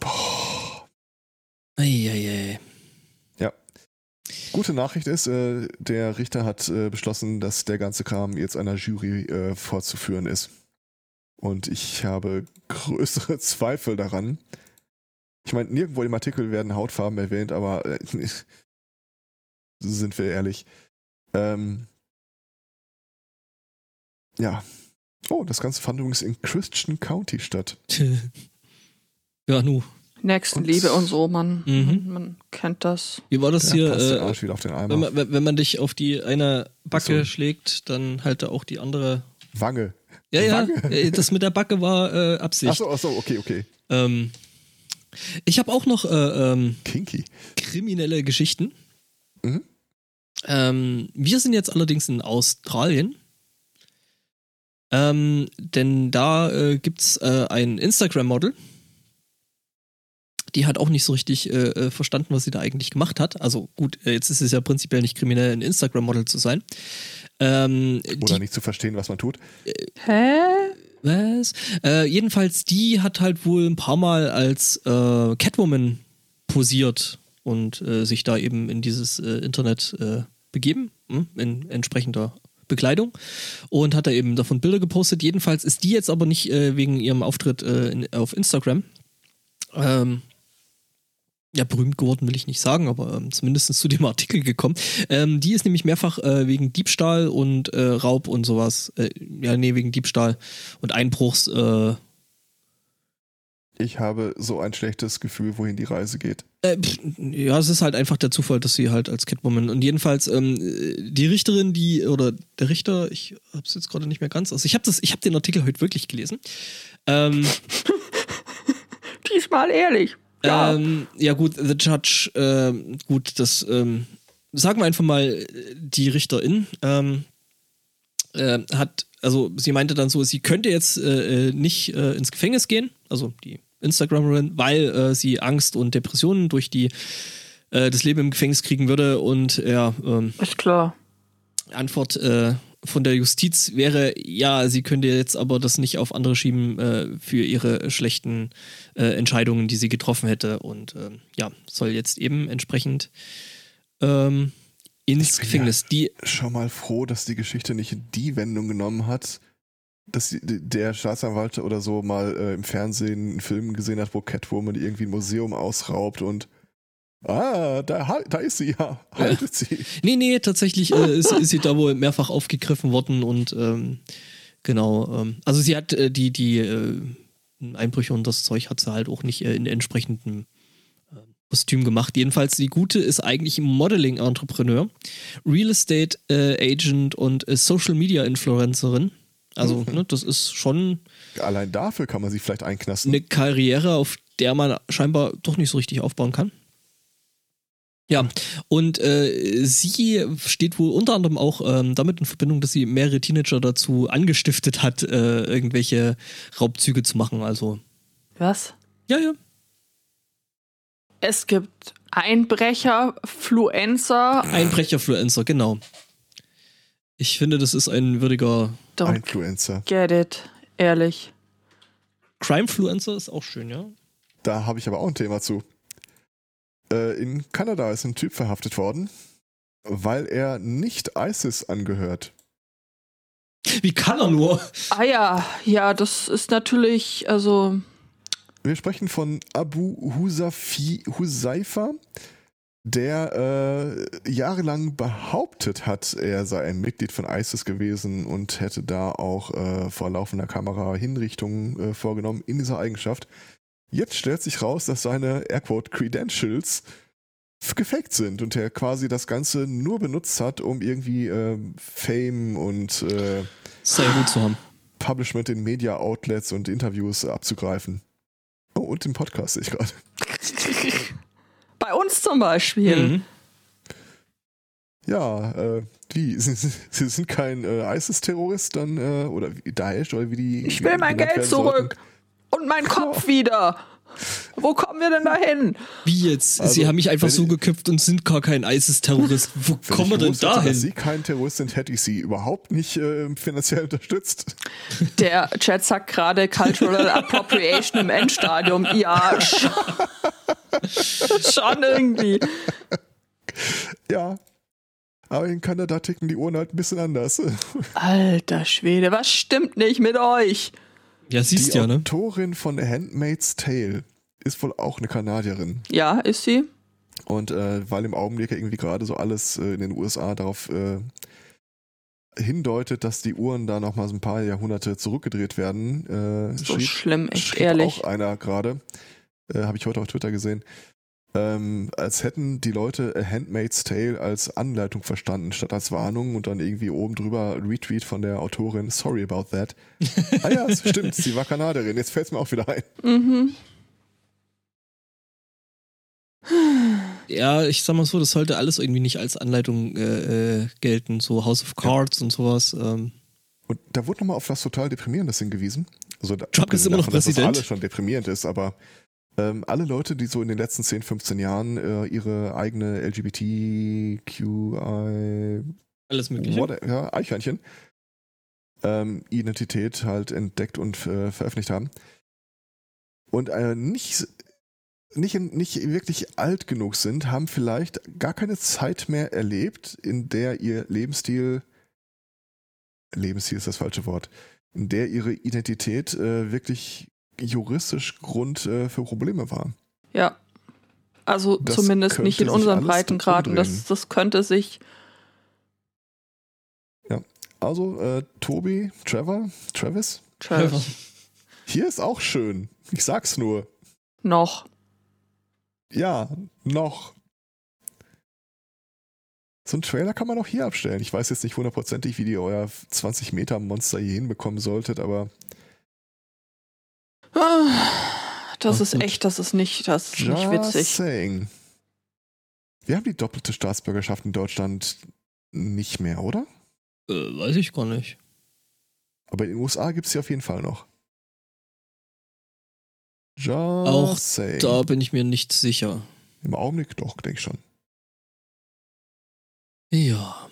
Boah. Eieiei. Gute Nachricht ist, äh, der Richter hat äh, beschlossen, dass der ganze Kram jetzt einer Jury äh, vorzuführen ist. Und ich habe größere Zweifel daran. Ich meine, nirgendwo im Artikel werden Hautfarben erwähnt, aber äh, sind wir ehrlich. Ähm, ja. Oh, das Ganze fand übrigens in Christian County statt. Ja, nu. Nächstenliebe und so, man, Mhm. man, man kennt das. Wie war das Der hier? ja Äh, auch wieder auf den Eimer. wenn, man, wenn man dich auf die eine Backe so. schlägt, dann halt auch die andere. Wange. Ja, ja, Backe? äh, das mit der Backe war äh, Absicht. Achso, achso, okay, okay. Ähm, ich habe auch noch äh, ähm, Kinky. kriminelle Geschichten. Mhm. Ähm, wir sind jetzt allerdings in Australien. Ähm, denn da äh, gibt's äh, ein Instagram-Model. Die hat auch nicht so richtig äh, äh, verstanden, was sie da eigentlich gemacht hat. Also gut, äh, jetzt ist es ja prinzipiell nicht kriminell, ein Instagram-Model zu sein. Ähm, Oder die, nicht zu verstehen, was man tut. Hä? was? Äh, jedenfalls, die hat halt wohl ein paar Mal als äh, Catwoman posiert und äh, sich da eben in dieses äh, Internet äh, begeben, hm, in entsprechender Bekleidung und hat da eben davon Bilder gepostet. Jedenfalls ist die jetzt aber nicht äh, wegen ihrem Auftritt äh, in, auf Instagram ähm, ja, berühmt geworden will ich nicht sagen, aber ähm, zumindest zu dem Artikel gekommen. Ähm, die ist nämlich mehrfach äh, wegen Diebstahl und äh, Raub und sowas, äh, ja, nee, wegen Diebstahl und Einbruchs, äh, Ich habe so ein schlechtes Gefühl, wohin die Reise geht. Äh, pff, ja, es ist halt einfach der Zufall, dass sie halt als Catwoman und jedenfalls ähm, die Richterin, die oder der Richter, ich hab's jetzt gerade nicht mehr ganz, also ich habe das, ich habe den Artikel heute wirklich gelesen. Ähm, Diesmal ehrlich. Ja. ähm, ja gut, the Judge, ähm, gut, das ähm, sagen wir einfach mal die Richterin ähm, äh, hat, also sie meinte dann so, sie könnte jetzt äh, äh, nicht äh, ins Gefängnis gehen, also die Instagramerin, weil äh, sie Angst und Depressionen durch die äh, das Leben im Gefängnis kriegen würde und ja, ähm, Ist klar. Antwort äh, von der Justiz wäre, ja, sie könnte jetzt aber das nicht auf andere schieben äh, für ihre schlechten äh, Entscheidungen, die sie getroffen hätte. Und ähm, ja, soll jetzt eben entsprechend ähm, ins Gefängnis. Die, Schon mal froh, dass die Geschichte nicht die Wendung genommen hat, dass der Staatsanwalt oder so mal äh, im Fernsehen einen Film gesehen hat, wo Catwoman irgendwie ein Museum ausraubt und Ah, da, da ist sie, ja. Haltet sie. nee, nee, tatsächlich äh, ist, ist sie da wohl mehrfach aufgegriffen worden und ähm, genau, ähm, also sie hat äh, die, die äh, Einbrüche und das Zeug hat sie halt auch nicht äh, in entsprechendem äh, Kostüm gemacht. Jedenfalls, die Gute ist eigentlich Modeling-Entrepreneur, Real Estate äh, Agent und äh, Social Media Influencerin. Also, ne, das ist schon Allein dafür kann man sie vielleicht einknasten. eine Karriere, auf der man scheinbar doch nicht so richtig aufbauen kann. Ja, und äh, sie steht wohl unter anderem auch ähm, damit in Verbindung, dass sie mehrere Teenager dazu angestiftet hat, äh, irgendwelche Raubzüge zu machen. Also, Was? ja, ja. Es gibt Einbrecher, Fluencer. Einbrecherfluencer, genau. Ich finde, das ist ein würdiger Don't Influencer. get it. Ehrlich. Crimefluencer, ist auch schön, ja. Da habe ich aber auch ein Thema zu. Äh, in Kanada ist ein Typ verhaftet worden, weil er nicht ISIS angehört. Wie kann er nur? Ah ja, ja, das ist natürlich, also, Wir sprechen von Abu Husafi, Husaifa, der äh, jahrelang behauptet hat, er sei ein Mitglied von ISIS gewesen und hätte da auch äh, vor laufender Kamera Hinrichtungen äh, vorgenommen in dieser Eigenschaft. Jetzt stellt sich raus, dass seine Airquote Credentials gefaked sind und er quasi das Ganze nur benutzt hat, um irgendwie äh, Fame und äh, Sehr gut zu haben. Publishment in Media Outlets und Interviews abzugreifen. Oh, und im Podcast sehe ich gerade. bei uns zum Beispiel. Mhm. Ja, äh, wie? Sie, sind kein äh, ISIS-Terrorist dann, äh, oder wie Daesh, oder wie die. Ich will mein Geld zurück. Und mein Kopf wieder. Wo kommen wir denn da hin? Wie jetzt? Also, Sie haben mich einfach wenn so geköpft und sind gar kein ISIS-Terrorist. Wo Wenn kommen wir denn da hätte, Dass Sie hin? kein Terrorist sind, hätte ich Sie überhaupt nicht äh, finanziell unterstützt. Der Chat sagt gerade Cultural Appropriation im Endstadium. Ja, schon, schon irgendwie. Ja. Aber in Kanada ticken die Uhren halt ein bisschen anders. Alter Schwede, was stimmt nicht mit euch? Ja, siehst die ja, ne? Autorin von Handmaid's Tale ist wohl auch eine Kanadierin. Ja, ist sie? Und äh, weil im Augenblick ja irgendwie gerade so alles äh, in den USA darauf äh, hindeutet, dass die Uhren da noch mal so ein paar Jahrhunderte zurückgedreht werden, äh, So schrieb, schlimm, echt schrieb ehrlich. auch einer gerade, äh, habe ich heute auf Twitter gesehen, ähm, als hätten die Leute A Handmaid's Tale als Anleitung verstanden, statt als Warnung und dann irgendwie oben drüber Retweet von der Autorin, sorry about that. ah ja, stimmt, sie war Kanadierin, jetzt fällt es mir auch wieder ein. Mhm. Ja, ich sag mal so, das sollte alles irgendwie nicht als Anleitung äh, äh, gelten. So House of Cards und sowas. Ähm, Und da wurde nochmal auf was total Deprimierendes hingewiesen. Also Trump ist immer noch davon, dass das Präsident. alles schon deprimierend ist, aber ähm, alle Leute, die so in den letzten 10, 15 Jahren äh, ihre eigene LGBTQI, alles Mögliche. what, ja, Eichhörnchen, ähm, Identität halt entdeckt und äh, veröffentlicht haben. Und äh, nicht, nicht, nicht wirklich alt genug sind, haben vielleicht gar keine Zeit mehr erlebt, in der ihr Lebensstil, Lebensstil ist das falsche Wort, in der ihre Identität äh, wirklich juristisch Grund äh, für Probleme war. Ja. Also Das zumindest nicht in alles Breitengraden. umdrehen. Das, das könnte sich. Also, äh, Tobi, Trevor, Travis, Travis, hier ist auch schön. Ich sag's nur. noch. Ja, noch. So einen Trailer kann man auch hier abstellen. Ich weiß jetzt nicht hundertprozentig, wie ihr euer 20 Meter Monster hier hinbekommen solltet, aber Das Ach, ist echt, das ist nicht, das ist nicht witzig. saying. Wir haben die doppelte Staatsbürgerschaft in Deutschland nicht mehr, oder? Äh, weiß ich gar nicht. Aber in den USA gibt's sie auf jeden Fall noch. Just Auch saying. Da bin ich mir nicht sicher. Im Augenblick doch, denke ich schon. Ja.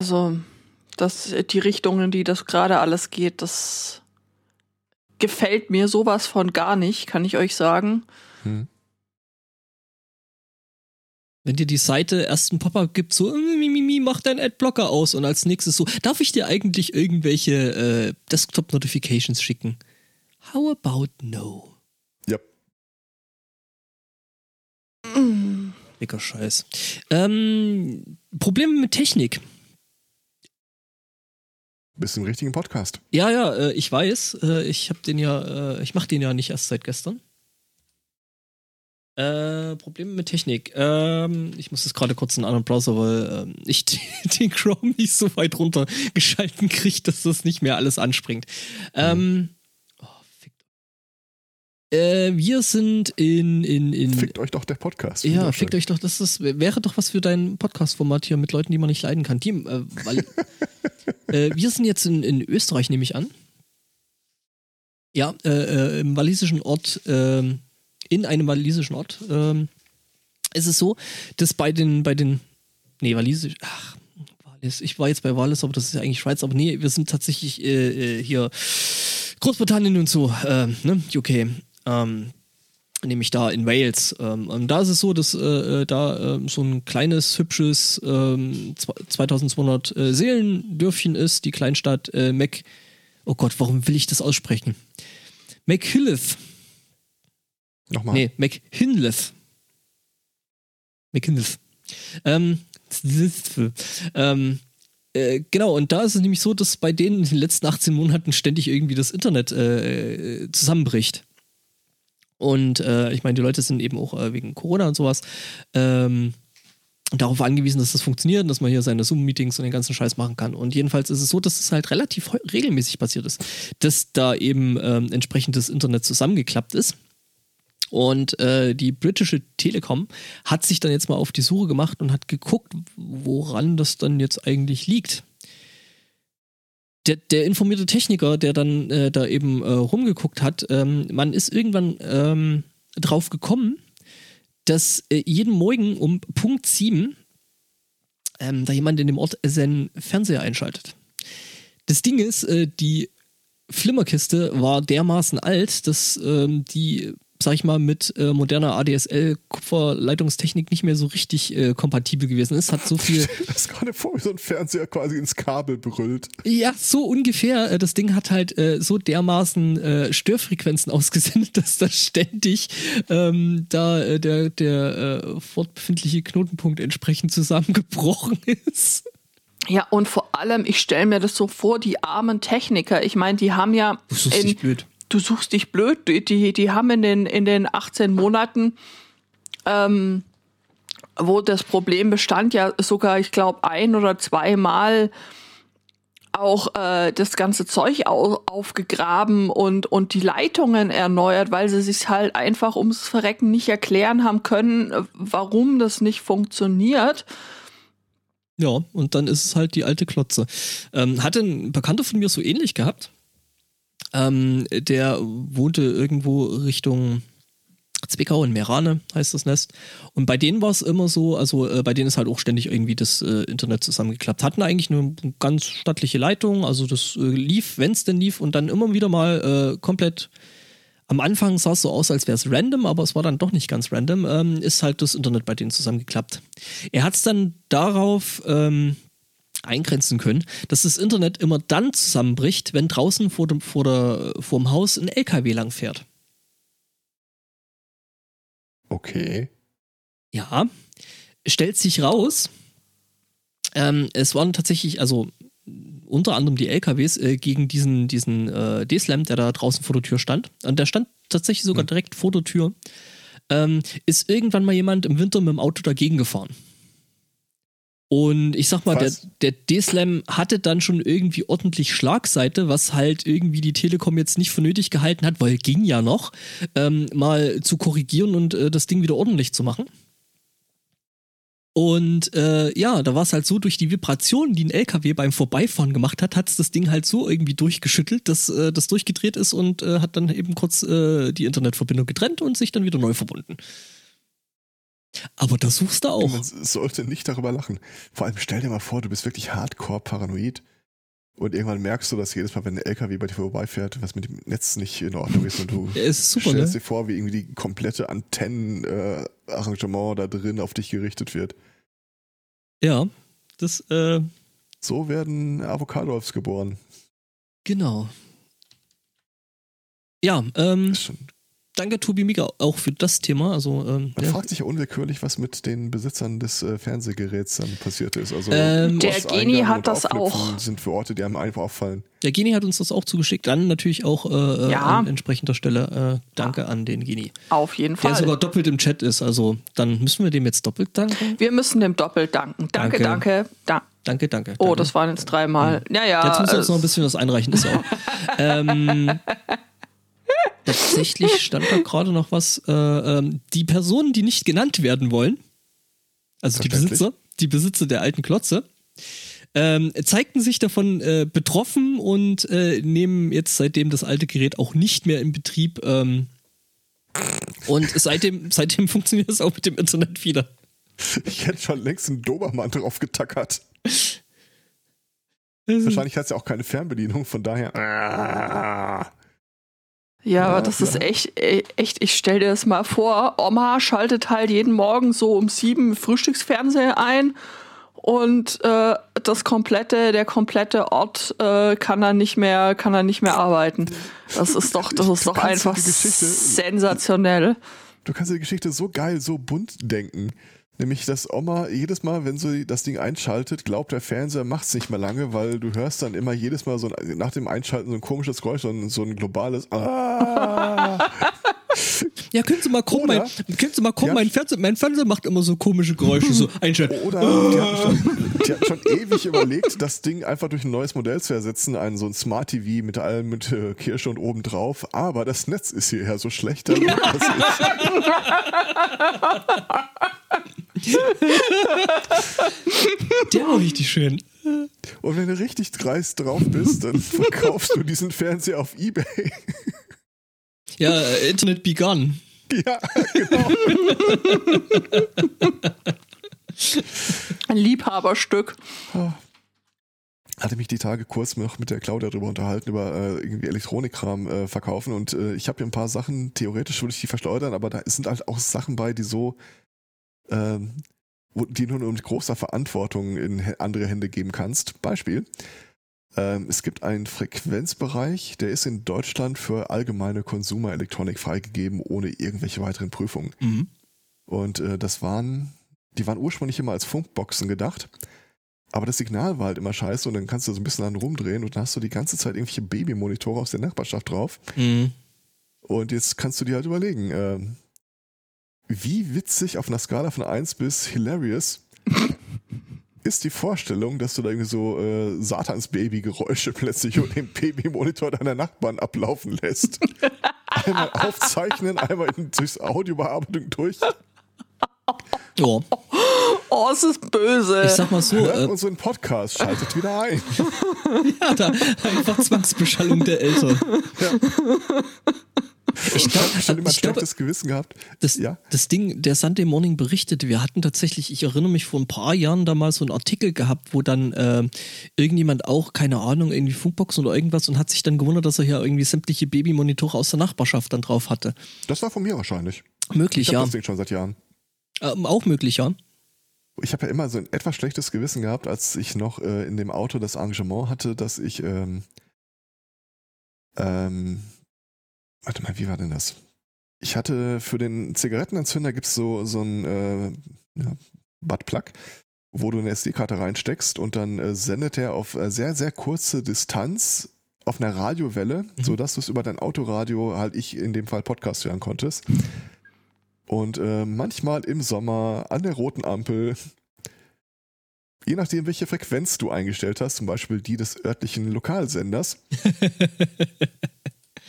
Also, das, die Richtung, in die das gerade alles geht, das gefällt mir sowas von gar nicht, kann ich euch sagen. Hm. Wenn dir die Seite erst ein Pop-up gibt, so, mimimi, mach deinen Adblocker aus und als nächstes so, darf ich dir eigentlich irgendwelche äh, Desktop-Notifications schicken? How about no? Ja. Mm. Dicker Scheiß. Ähm, Probleme mit Technik. Bist im richtigen Podcast. Ja, ja, äh, ich weiß. Äh, ich habe den ja, äh, ich mache den ja nicht erst seit gestern. Äh, Probleme mit Technik. Ähm, ich muss jetzt gerade kurz in einen anderen Browser, weil ähm, ich den Chrome nicht so weit runter geschalten kriege, dass das nicht mehr alles anspringt. Ähm, fickt. Äh, wir sind in, in, in Fickt euch doch der Podcast. ja, fickt euch doch, das ist, wäre doch was für dein Podcast-Format hier mit Leuten, die man nicht leiden kann. Die, äh, weil, äh, wir sind jetzt in, in Österreich, nehme ich an. Ja, äh, äh, im walisischen Ort, ähm, in einem walisischen Ort, ähm, ist es so, dass bei den, bei den, nee, walisisch, ach, Wallis, ich war jetzt bei Wallis, aber das ist ja eigentlich Schweiz, aber nee, wir sind tatsächlich äh, hier Großbritannien und so, ne, UK, ähm, nämlich da in Wales. Ähm, und da ist es so, dass äh, äh, da ähm, so ein kleines, hübsches ähm, 2200 äh, Seelendörfchen ist, die Kleinstadt äh, Mac. Oh Gott, warum will ich das aussprechen? McHilleth. Nochmal. Nee, McHinleth. McHinleth. Ähm, ähm, äh, genau, und da ist es nämlich so, dass bei denen in den letzten 18 Monaten ständig irgendwie das Internet äh, zusammenbricht. Und äh, ich meine, die Leute sind eben auch äh, wegen Corona und sowas ähm, darauf angewiesen, dass das funktioniert, dass man hier seine Zoom-Meetings und den ganzen Scheiß machen kann. Und jedenfalls ist es so, dass es halt relativ regelmäßig passiert ist, dass da eben ähm, entsprechend das Internet zusammengeklappt ist. Und äh, die britische Telekom hat sich dann jetzt mal auf die Suche gemacht und hat geguckt, woran das dann jetzt eigentlich liegt. Der, der informierte Techniker, der dann äh, da eben äh, rumgeguckt hat, ähm, man ist irgendwann ähm, drauf gekommen, dass äh, jeden Morgen um Punkt 7 ähm, da jemand in dem Ort seinen Fernseher einschaltet. Das Ding ist, äh, die Flimmerkiste war dermaßen alt, dass ähm, die, sag ich mal, mit äh, moderner ADSL-Kupferleitungstechnik nicht mehr so richtig äh, kompatibel gewesen ist. Hat so viel. Das ist gerade vor, wie so ein Fernseher quasi ins Kabel brüllt. Ja, so ungefähr. Äh, Das Ding hat halt äh, so dermaßen äh, Störfrequenzen ausgesendet, dass da ständig ähm, da äh, der, der äh, fortbefindliche Knotenpunkt entsprechend zusammengebrochen ist. Ja, und vor allem, ich stelle mir das so vor, die armen Techniker, ich meine, die haben ja. Du suchst in- dich blöd. Du suchst dich blöd. Die, die, haben in den, in den 18 Monaten, ähm, wo das Problem bestand, ja sogar, ich glaube, ein oder zweimal auch äh, das ganze Zeug au aufgegraben und, und die Leitungen erneuert, weil sie sich halt einfach ums Verrecken nicht erklären haben können, warum das nicht funktioniert. Ja, und dann ist es halt die alte Klotze. Ähm, hatte ein Bekannter von mir so ähnlich gehabt. Ähm, der wohnte irgendwo Richtung Zwickau in Merane, heißt das Nest. Und bei denen war es immer so, also äh, bei denen ist halt auch ständig irgendwie das äh, Internet zusammengeklappt. Hatten eigentlich eine ganz stattliche Leitung, also das äh, lief, wenn es denn lief, und dann immer wieder mal äh, komplett am Anfang sah es so aus, als wäre es random, aber es war dann doch nicht ganz random, ähm, ist halt das Internet bei denen zusammengeklappt. Er hat es dann darauf ähm, eingrenzen können, dass das Internet immer dann zusammenbricht, wenn draußen vor dem, vor der, vor dem Haus ein LKW lang fährt. Okay. Ja, stellt sich raus, ähm, es waren tatsächlich, also unter anderem die LKWs äh, gegen diesen, diesen äh, D-Slam, der da draußen vor der Tür stand. Und der stand tatsächlich sogar direkt vor der Tür. Ähm, ist irgendwann mal jemand im Winter mit dem Auto dagegen gefahren. Und ich sag mal, der, Was? der D-Slam hatte dann schon irgendwie ordentlich Schlagseite, was halt irgendwie die Telekom jetzt nicht für nötig gehalten hat, weil ging ja noch, ähm, mal zu korrigieren und äh, das Ding wieder ordentlich zu machen. Und äh, ja, da war es halt so, durch die Vibrationen, die ein LKW beim Vorbeifahren gemacht hat, hat es das Ding halt so irgendwie durchgeschüttelt, dass äh, das durchgedreht ist und äh, hat dann eben kurz äh, die Internetverbindung getrennt und sich dann wieder neu verbunden. Aber da suchst du auch. Man sollte nicht darüber lachen. Vor allem stell dir mal vor, du bist wirklich hardcore paranoid und irgendwann merkst du, dass jedes Mal, wenn ein LKW bei dir vorbeifährt, was mit dem Netz nicht in Ordnung ist und du ist super, stellst ne? dir vor, wie irgendwie die komplette Antennenarrangement da drin auf dich gerichtet wird. Ja, das, äh, So werden Avocados geboren. genau. Ja, ähm, Ist schon, danke Tobi Mika auch für das Thema. Also, ähm, man ja. fragt sich ja unwillkürlich, was mit den Besitzern des äh, Fernsehgeräts dann passiert ist. Also Ähm, Der Genie hat das auch. sind für Orte, die einem einfach auffallen. Der Genie hat uns das auch zugeschickt. Dann natürlich auch äh, äh, Ja. an entsprechender Stelle äh, Danke an den Genie. Auf jeden Der Fall. sogar doppelt im Chat ist. Also dann müssen wir dem jetzt doppelt danken. Wir müssen dem doppelt danken. Danke, Danke. danke. Da Danke, danke. oh, danke. das waren jetzt dreimal. Ja, ja. Jetzt müssen wir uns noch ein bisschen was einreichen, ist ja auch. ähm, tatsächlich stand da gerade noch was. Äh, ähm, die Personen, die nicht genannt werden wollen, also die. Besitzer, die Besitzer der alten Klotze, ähm, zeigten sich davon äh, betroffen und äh, nehmen jetzt seitdem das alte Gerät auch nicht mehr in Betrieb. Ähm, und seitdem, seitdem funktioniert es auch mit dem Internet wieder. Ich hätte schon längst einen Dobermann drauf getackert. Wahrscheinlich hat es ja auch keine Fernbedienung, von daher. Ja, aber Ja, das ja. ist echt, e- echt, ich stell dir das mal vor, Oma schaltet halt jeden Morgen so um sieben Frühstücksfernseher ein und äh, das komplette, der komplette Ort äh, kann dann nicht mehr, kann dann nicht mehr arbeiten. Das ist doch, das ist doch einfach sensationell. Du kannst dir die Geschichte so geil, so bunt denken. Nämlich, dass Oma jedes Mal, wenn sie das Ding einschaltet, glaubt, der Fernseher macht's nicht mehr lange, weil du hörst dann immer jedes Mal so ein, nach dem Einschalten so ein komisches Geräusch, so ein, so ein globales Ah. Ja, können Sie mal gucken, mein, können Sie mal gucken, Ja. mein Fernseher, mein Fernseher macht immer so komische Geräusche, so einschalten. Oder die hatten, schon, die hatten schon ewig überlegt, das Ding einfach durch ein neues Modell zu ersetzen, ein so ein Smart TV mit allem mit äh, Kirsche und oben drauf. Aber das Netz ist hierher so schlecht, lohnt das nicht. Der war richtig schön. Und wenn du richtig dreist drauf bist, dann verkaufst du diesen Fernseher auf Ebay. Ja, äh, Internet begun. ja, genau. Ein Liebhaberstück. hatte mich die Tage kurz noch mit der Claudia darüber unterhalten, über äh, irgendwie Elektronikkram äh, verkaufen und äh, ich habe hier ein paar Sachen, theoretisch würde ich die verschleudern, aber da sind halt auch Sachen bei, die so, ähm, die du nur mit großer Verantwortung in andere Hände geben kannst. Beispiel, ähm, es gibt einen Frequenzbereich, der ist in Deutschland für allgemeine Konsumerelektronik freigegeben, ohne irgendwelche weiteren Prüfungen. Mhm. Und äh, das waren, die waren ursprünglich immer als Funkboxen gedacht. Aber das Signal war halt immer scheiße und dann kannst du so ein bisschen dann rumdrehen und dann hast du die ganze Zeit irgendwelche Babymonitore aus der Nachbarschaft drauf. Mhm. Und jetzt kannst du dir halt überlegen, ähm, wie witzig auf einer Skala von 1 bis hilarious ist die Vorstellung, dass du da irgendwie so äh, Satans-Baby-Geräusche plötzlich über den Babymonitor deiner Nachbarn ablaufen lässt. einmal aufzeichnen, einmal in, durchs Audiobearbeitung durch. Ja, Oh, es ist böse. ich sag mal so, Hört äh, unseren Podcast, schaltet wieder ein. ja, da einfach Zwangsbeschallung der Eltern. Ich Ich habe schon glaube, immer ich glaube, schlechtes Gewissen gehabt. das, Ja. das Ding, der Sunday Morning berichtete, wir hatten tatsächlich, ich erinnere mich vor ein paar Jahren da mal so einen Artikel gehabt, wo dann äh, irgendjemand auch, keine Ahnung, irgendwie Funkboxen oder irgendwas und hat sich dann gewundert, dass er hier irgendwie sämtliche Babymonitore aus der Nachbarschaft dann drauf hatte. Das war von mir wahrscheinlich. Möglich, Ich habe ja. das Ding schon seit Jahren. Ähm, auch möglich, ja. Ich habe ja immer so ein etwas schlechtes Gewissen gehabt, als ich noch äh, in dem Auto das Engagement hatte, dass ich, ähm, ähm, warte mal, wie war denn das? Ich hatte für den Zigarettenanzünder gibt's so, so ein äh, ja, Buttplug, wo du eine SD-Karte reinsteckst und dann äh, sendet er auf äh, sehr, sehr kurze Distanz auf einer Radiowelle, Mhm. sodass du es über dein Autoradio, halt ich in dem Fall Podcast hören konntest. Und äh, manchmal im Sommer an der roten Ampel, je nachdem, welche Frequenz du eingestellt hast, zum Beispiel die des örtlichen Lokalsenders,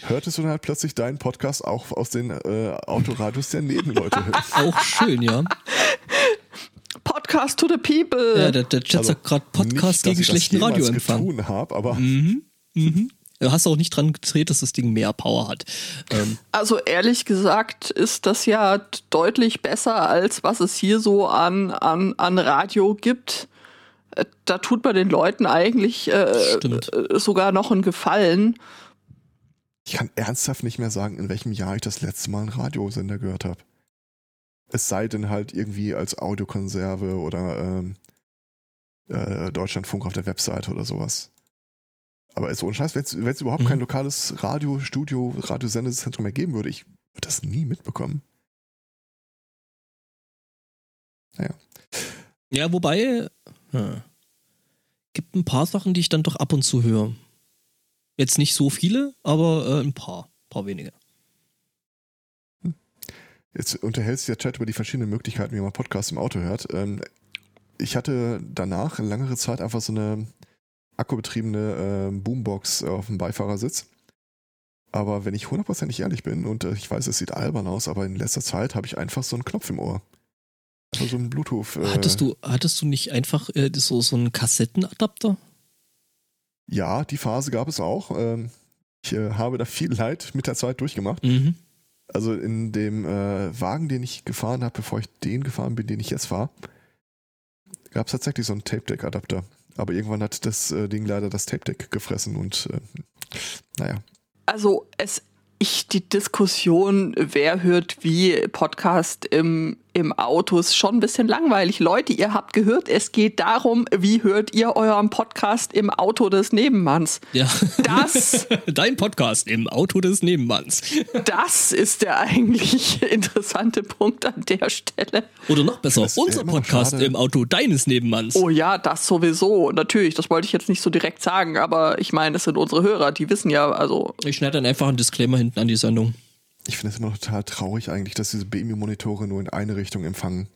hörtest du dann halt plötzlich deinen Podcast auch aus den äh, Autoradios der Nebenleute hören. Auch schön, ja. Podcast to the people. Ja, der, der Chat Also, sagt gerade Podcast nicht, gegen ich schlechten Radioempfang. getan habe, aber Mhm. Mhm. Du hast auch nicht dran gedreht, dass das Ding mehr Power hat. Ähm, Also ehrlich gesagt ist das ja deutlich besser, als was es hier so an, an, an Radio gibt. Äh, Da tut man den Leuten eigentlich äh, äh, sogar noch einen Gefallen. Ich kann ernsthaft nicht mehr sagen, in welchem Jahr ich das letzte Mal einen Radiosender gehört habe. Es sei denn halt irgendwie als Audiokonserve oder ähm, äh, Deutschlandfunk auf der Webseite oder sowas. Aber so ein Scheiß, wenn es überhaupt Mhm. kein lokales Radiostudio, Radiosendezentrum mehr geben würde, ich würde das nie mitbekommen. ja, wobei, hm, gibt ein paar Sachen, die ich dann doch ab und zu höre. Jetzt nicht so viele, aber äh, ein paar, paar wenige. Jetzt unterhält sich der Chat über die verschiedenen Möglichkeiten, wie man Podcasts im Auto hört. Ähm, ich hatte danach längere Zeit einfach so eine akkubetriebene ähm, Boombox auf dem Beifahrersitz. Aber wenn ich hundertprozentig ehrlich bin, und äh, ich weiß, es sieht albern aus, aber in letzter Zeit habe ich einfach so einen Knopf im Ohr. Also so ein Bluetooth. Äh, Hattest du, hattest du nicht einfach äh, so, so einen Kassettenadapter? Ja, die Phase gab es auch. Ähm, ich äh, habe da viel Leid mit der Zeit durchgemacht. Mhm. Also in dem äh, Wagen, den ich gefahren habe, bevor ich den gefahren bin, den ich jetzt fahre, gab es tatsächlich so einen Tape-Deck-Adapter. Aber irgendwann hat das äh, Ding leider das Tape-Deck gefressen und naja. Also es ich die Diskussion, wer hört wie Podcast im, im Auto, ist schon ein bisschen langweilig. Leute, ihr habt gehört, es geht darum, wie hört ihr euren Podcast im Auto des Nebenmanns. Ja. Das, Dein Podcast im Auto des Nebenmanns. das ist der eigentlich interessante Punkt an der Stelle. Oder noch besser, unser Podcast schade. im Auto deines Nebenmanns. Oh ja, das sowieso. Natürlich, das wollte ich jetzt nicht so direkt sagen, aber ich meine, es sind unsere Hörer, die wissen ja, also Ich schneide dann einfach einen Disclaimer hinten an die Sendung. Ich finde es immer noch total traurig eigentlich, dass diese BMI-Monitore nur in eine Richtung empfangen.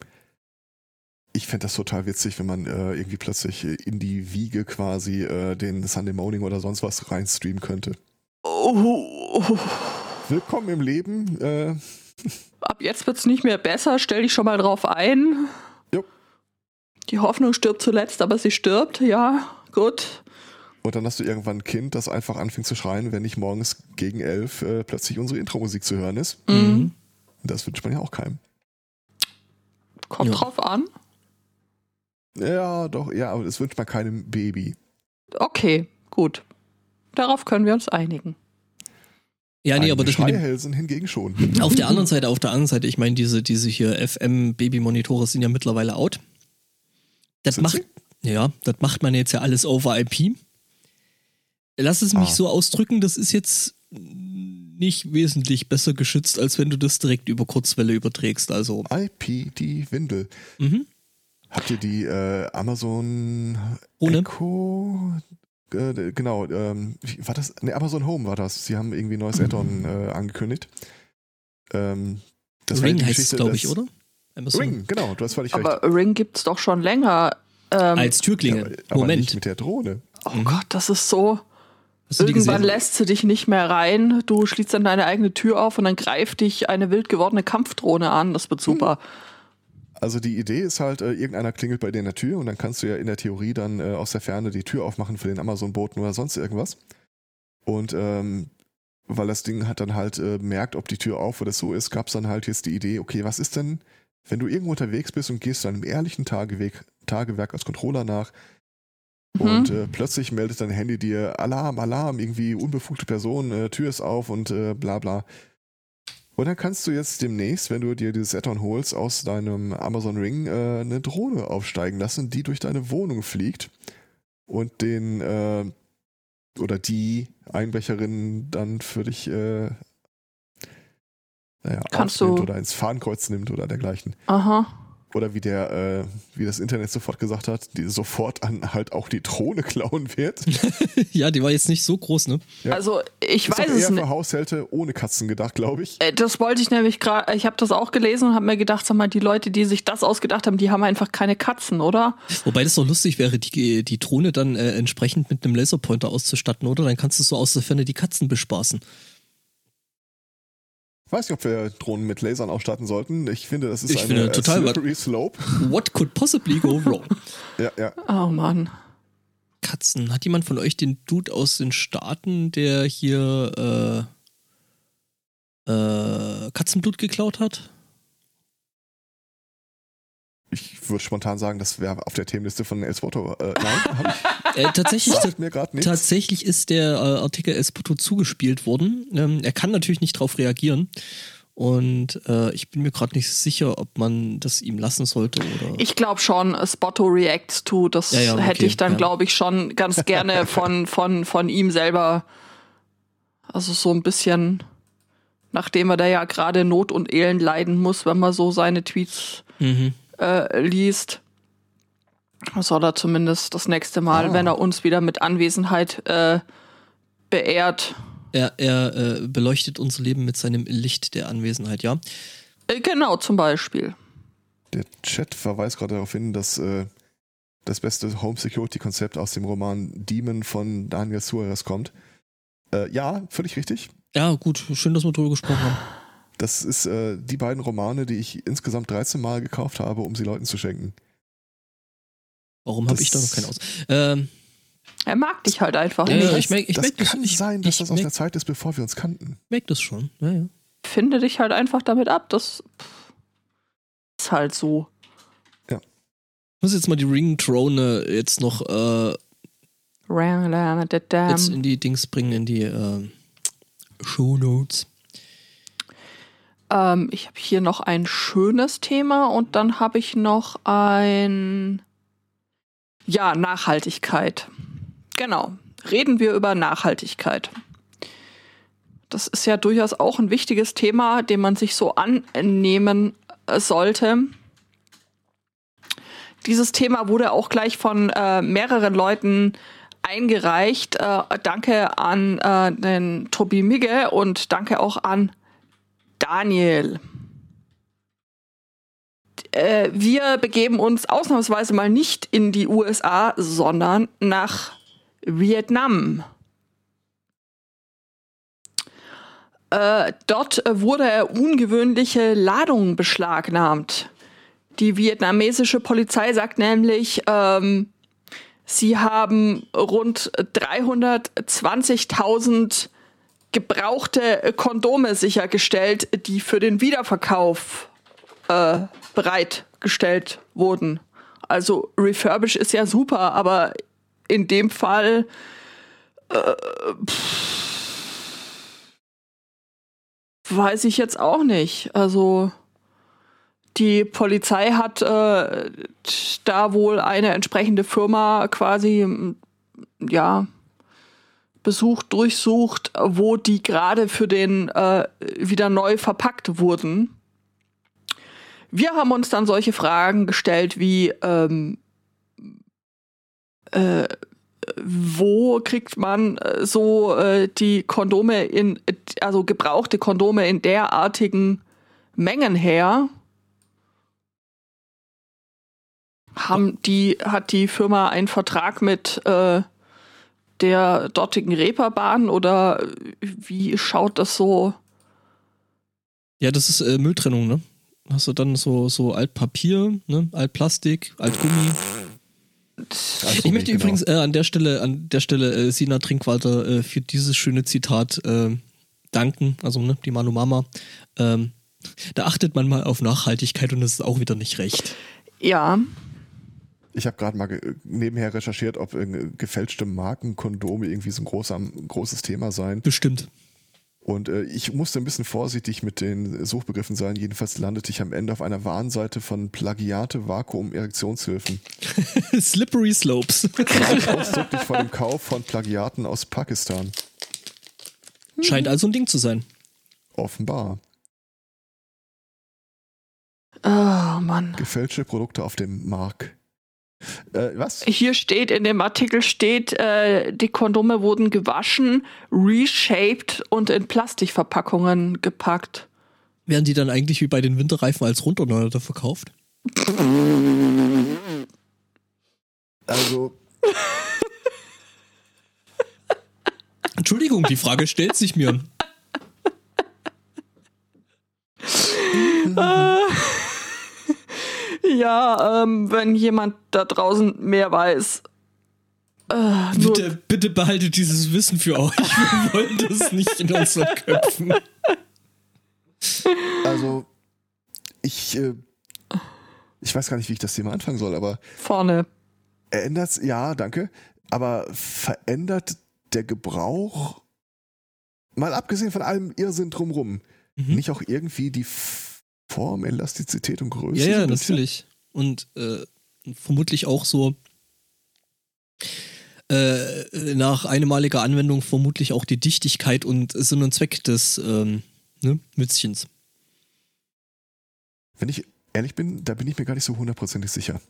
Ich fände das total witzig, wenn man äh, irgendwie plötzlich äh, in die Wiege quasi äh, den Sunday Morning oder sonst was reinstreamen könnte. oh, Willkommen im Leben. Äh, ab jetzt wird's nicht mehr besser, stell dich schon mal drauf ein. Jo. Die Hoffnung stirbt zuletzt, aber sie stirbt, ja, gut. Und dann hast du irgendwann ein Kind, das einfach anfängt zu schreien, wenn nicht morgens gegen elf äh, plötzlich unsere Intro-Musik zu hören ist. Mhm. Das wünscht man ja auch keinem. Kommt Ja. drauf an. Ja, doch, ja, aber das wünscht man keinem Baby. Okay, gut. Darauf können wir uns einigen. Ja, nee, aber das Schreihälsen hingegen schon. auf der anderen Seite, auf der anderen Seite, ich meine, diese, diese hier FM-Baby-Monitore sind ja mittlerweile out. Das Sind macht, ja, das macht man jetzt ja alles over IP. Lass es mich Ah. so ausdrücken, das ist jetzt nicht wesentlich besser geschützt, als wenn du das direkt über Kurzwelle überträgst. Also, IP, die Windel. mhm. Habt ihr die äh, Amazon Ohne. Echo? Äh, genau, ähm, war das? Ne, Amazon Home war das. Sie haben irgendwie ein neues Add-on äh, angekündigt. Ähm, Ring heißt es, glaube ich, oder? Amazon. Ring, genau, du hast völlig recht. Aber Ring gibt's doch schon länger. Ähm, Als Ja, Türklingel. aber, aber Moment. nicht mit der Drohne. oh Mhm. Gott, das ist so. Irgendwann lässt sie dich nicht mehr rein. Du schließt dann deine eigene Tür auf und dann greift dich eine wild gewordene Kampfdrohne an. Das wird super. Also die Idee ist halt, äh, irgendeiner klingelt bei dir in der Tür und dann kannst du ja in der Theorie dann äh, aus der Ferne die Tür aufmachen für den Amazon-Boten oder sonst irgendwas. Und ähm, weil das Ding hat dann halt äh, merkt, ob die Tür auf oder so ist, gab es dann halt jetzt die Idee, okay, was ist denn, wenn du irgendwo unterwegs bist und gehst deinem ehrlichen Tageweg, Tagewerk als Controller nach Mhm. und äh, plötzlich meldet dein Handy dir Alarm, Alarm, irgendwie unbefugte Person, äh, Tür ist auf und äh, bla bla. Und dann kannst du jetzt demnächst, wenn du dir dieses Add-on holst, aus deinem Amazon Ring äh, eine Drohne aufsteigen lassen, die durch deine Wohnung fliegt und den äh, oder die Einbrecherin dann für dich äh, naja, Kannst du- oder ins Fahnenkreuz nimmt oder dergleichen. Aha. Oder wie der, äh, wie das Internet sofort gesagt hat, die sofort an halt auch die Drohne klauen wird. ja, die war jetzt nicht so groß, ne? Ja. Also, ich Ist weiß auch es eher nicht. für Haushalte ohne Katzen gedacht, glaube ich. Äh, Das wollte ich nämlich gerade, ich habe das auch gelesen und habe mir gedacht, sag mal, die Leute, die sich das ausgedacht haben, die haben einfach keine Katzen, oder? Wobei das doch lustig wäre, die, die Drohne dann äh, entsprechend mit einem Laserpointer auszustatten, oder? Dann kannst du so aus der Ferne die Katzen bespaßen. Ich weiß nicht, ob wir Drohnen mit Lasern ausstatten sollten. Ich finde, das ist Ich eine finde total slippery slope. What could possibly go wrong? Ja, ja. Oh Mann. Katzen. Hat jemand von euch den Dude aus den Staaten, der hier äh, äh, Katzenblut geklaut hat? Ich würde spontan sagen, das wäre auf der Themenliste von El Spotto. Äh, nein, hab ich, Äh, tatsächlich, tatsächlich ist der äh, Artikel Espoto zugespielt worden. Ähm, er kann natürlich nicht darauf reagieren. Und äh, ich bin mir gerade nicht sicher, ob man das ihm lassen sollte oder. Ich glaube schon, Spotto reacts to, das Ja, ja, okay, hätte ich dann, ja. glaube ich, schon ganz gerne von, von, von ihm selber. Also so ein bisschen, nachdem er da ja gerade Not und Elend leiden muss, wenn man so seine Tweets Mhm. äh, liest. Soll er zumindest das nächste Mal, Ah. wenn er uns wieder mit Anwesenheit äh, beehrt. Er, er äh, beleuchtet unser Leben mit seinem Licht der Anwesenheit, ja. Äh, genau, zum Beispiel. Der Chat verweist gerade darauf hin, dass äh, das beste Home Security Konzept aus dem Roman Demon von Daniel Suarez kommt. Äh, ja, völlig richtig. Ja, gut, schön, dass wir drüber gesprochen haben. Das ist äh, die beiden Romane, die ich insgesamt 13 Mal gekauft habe, um sie Leuten zu schenken. Warum habe Das- ich da noch keine aus? Ähm, Er mag dich halt einfach Ja, nicht. ja, ich merk- ich das merk das- kann ich- sein, dass ich das aus merk- der Zeit ist, bevor wir uns kannten. merk das schon. Ja, ja. Finde dich halt einfach damit ab. Das pff, ist halt so. Ich muss jetzt mal die Ringtrone jetzt noch äh, jetzt in die Dings bringen, in die äh, Show Notes. Ähm, ich habe hier noch ein schönes Thema und dann habe ich noch ein ja Nachhaltigkeit. Genau. Reden wir über Nachhaltigkeit. Das ist ja durchaus auch ein wichtiges Thema, dem man sich so annehmen äh, sollte. Dieses Thema wurde auch gleich von äh, mehreren Leuten eingereicht. Äh, danke an äh, den Tobi Migge und danke auch an Daniel. Äh, wir begeben uns ausnahmsweise mal nicht in die USA, sondern nach Vietnam. Äh, dort wurde ungewöhnliche Ladung beschlagnahmt. Die vietnamesische Polizei sagt nämlich, ähm, sie haben rund 320.000 gebrauchte Kondome sichergestellt, die für den Wiederverkauf äh, bereitgestellt wurden. Also refurbish ist ja super, aber in dem Fall äh, weiß ich jetzt auch nicht. Also die Polizei hat äh, da wohl eine entsprechende Firma quasi m, ja besucht, durchsucht, wo die gerade für den äh, wieder neu verpackt wurden. Wir haben uns dann solche Fragen gestellt wie, ähm, äh, wo kriegt man äh, so äh, die Kondome in, also gebrauchte Kondome in derartigen Mengen her? Haben die, hat die Firma einen Vertrag mit äh, der dortigen Reeperbahn oder wie schaut das so? Ja, das ist äh, Mülltrennung, ne? Hast du dann so, so Altpapier, ne? Altplastik, Altgummi. Also Ich möchte genau. übrigens äh, an der Stelle, an der Stelle äh, Sina Trinkwalter äh, für dieses schöne Zitat äh, danken, also ne, die Manu Mama. Ähm, da achtet man mal auf Nachhaltigkeit und das ist auch wieder nicht recht. Ja, Ich habe gerade mal nebenher recherchiert, ob gefälschte Markenkondome irgendwie so ein, großer, ein großes Thema sein. Bestimmt. Und äh, ich musste ein bisschen vorsichtig mit den Suchbegriffen sein. Jedenfalls landete ich am Ende auf einer Warnseite von Plagiate Vakuum Erektionshilfen. Slippery Slopes. Ausdrücklich vor dem Kauf von Plagiaten aus Pakistan. Scheint also ein Ding zu sein. Offenbar. oh Mann. Gefälschte Produkte auf dem Markt. Äh, was? Hier steht, in dem Artikel steht, äh, die Kondome wurden gewaschen, reshaped und in Plastikverpackungen gepackt. Werden die dann eigentlich wie bei den Winterreifen als runternetter verkauft? Also, Entschuldigung, die Frage stellt sich mir. ja, ähm, wenn jemand da draußen mehr weiß. Äh, Bitte, bitte behaltet dieses Wissen für euch. Wir wollen das nicht in unseren Köpfen. Also, ich, äh, ich weiß gar nicht, wie ich das Thema anfangen soll, aber vorne. ändert ja, danke, aber verändert der Gebrauch, mal abgesehen von allem Irrsinn drumrum, Mhm. nicht auch irgendwie die Form, Elastizität und Größe? Ja, ja, natürlich. Und äh, vermutlich auch so äh, nach einmaliger Anwendung vermutlich auch die Dichtigkeit und Sinn und Zweck des ähm, ne, Mützchens. Wenn ich ehrlich bin, da bin ich mir gar nicht so hundertprozentig sicher.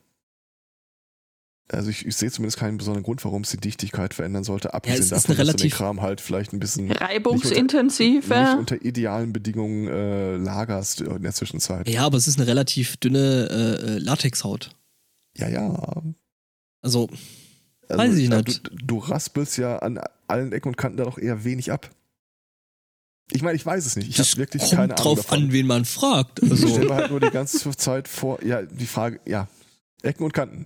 Also ich, ich sehe zumindest keinen besonderen Grund, warum es die Dichtigkeit verändern sollte, abgesehen es ist davon, dass du den Kram halt vielleicht ein bisschen nicht Reibungsintensiver. unter idealen Bedingungen äh, lagerst in der Zwischenzeit. Ja, aber es ist eine relativ dünne äh, äh, Latexhaut. Ja, ja. Also, Also, Weiß ich äh, nicht. Du, du raspelst ja an allen Ecken und Kanten da doch eher wenig ab. Ich meine, ich weiß es nicht. Ich habe wirklich kommt keine Ahnung drauf davon. an, wen man fragt. Ich Also, stelle mir halt nur die ganze Zeit vor, ja, die Frage, ja, Ecken und Kanten.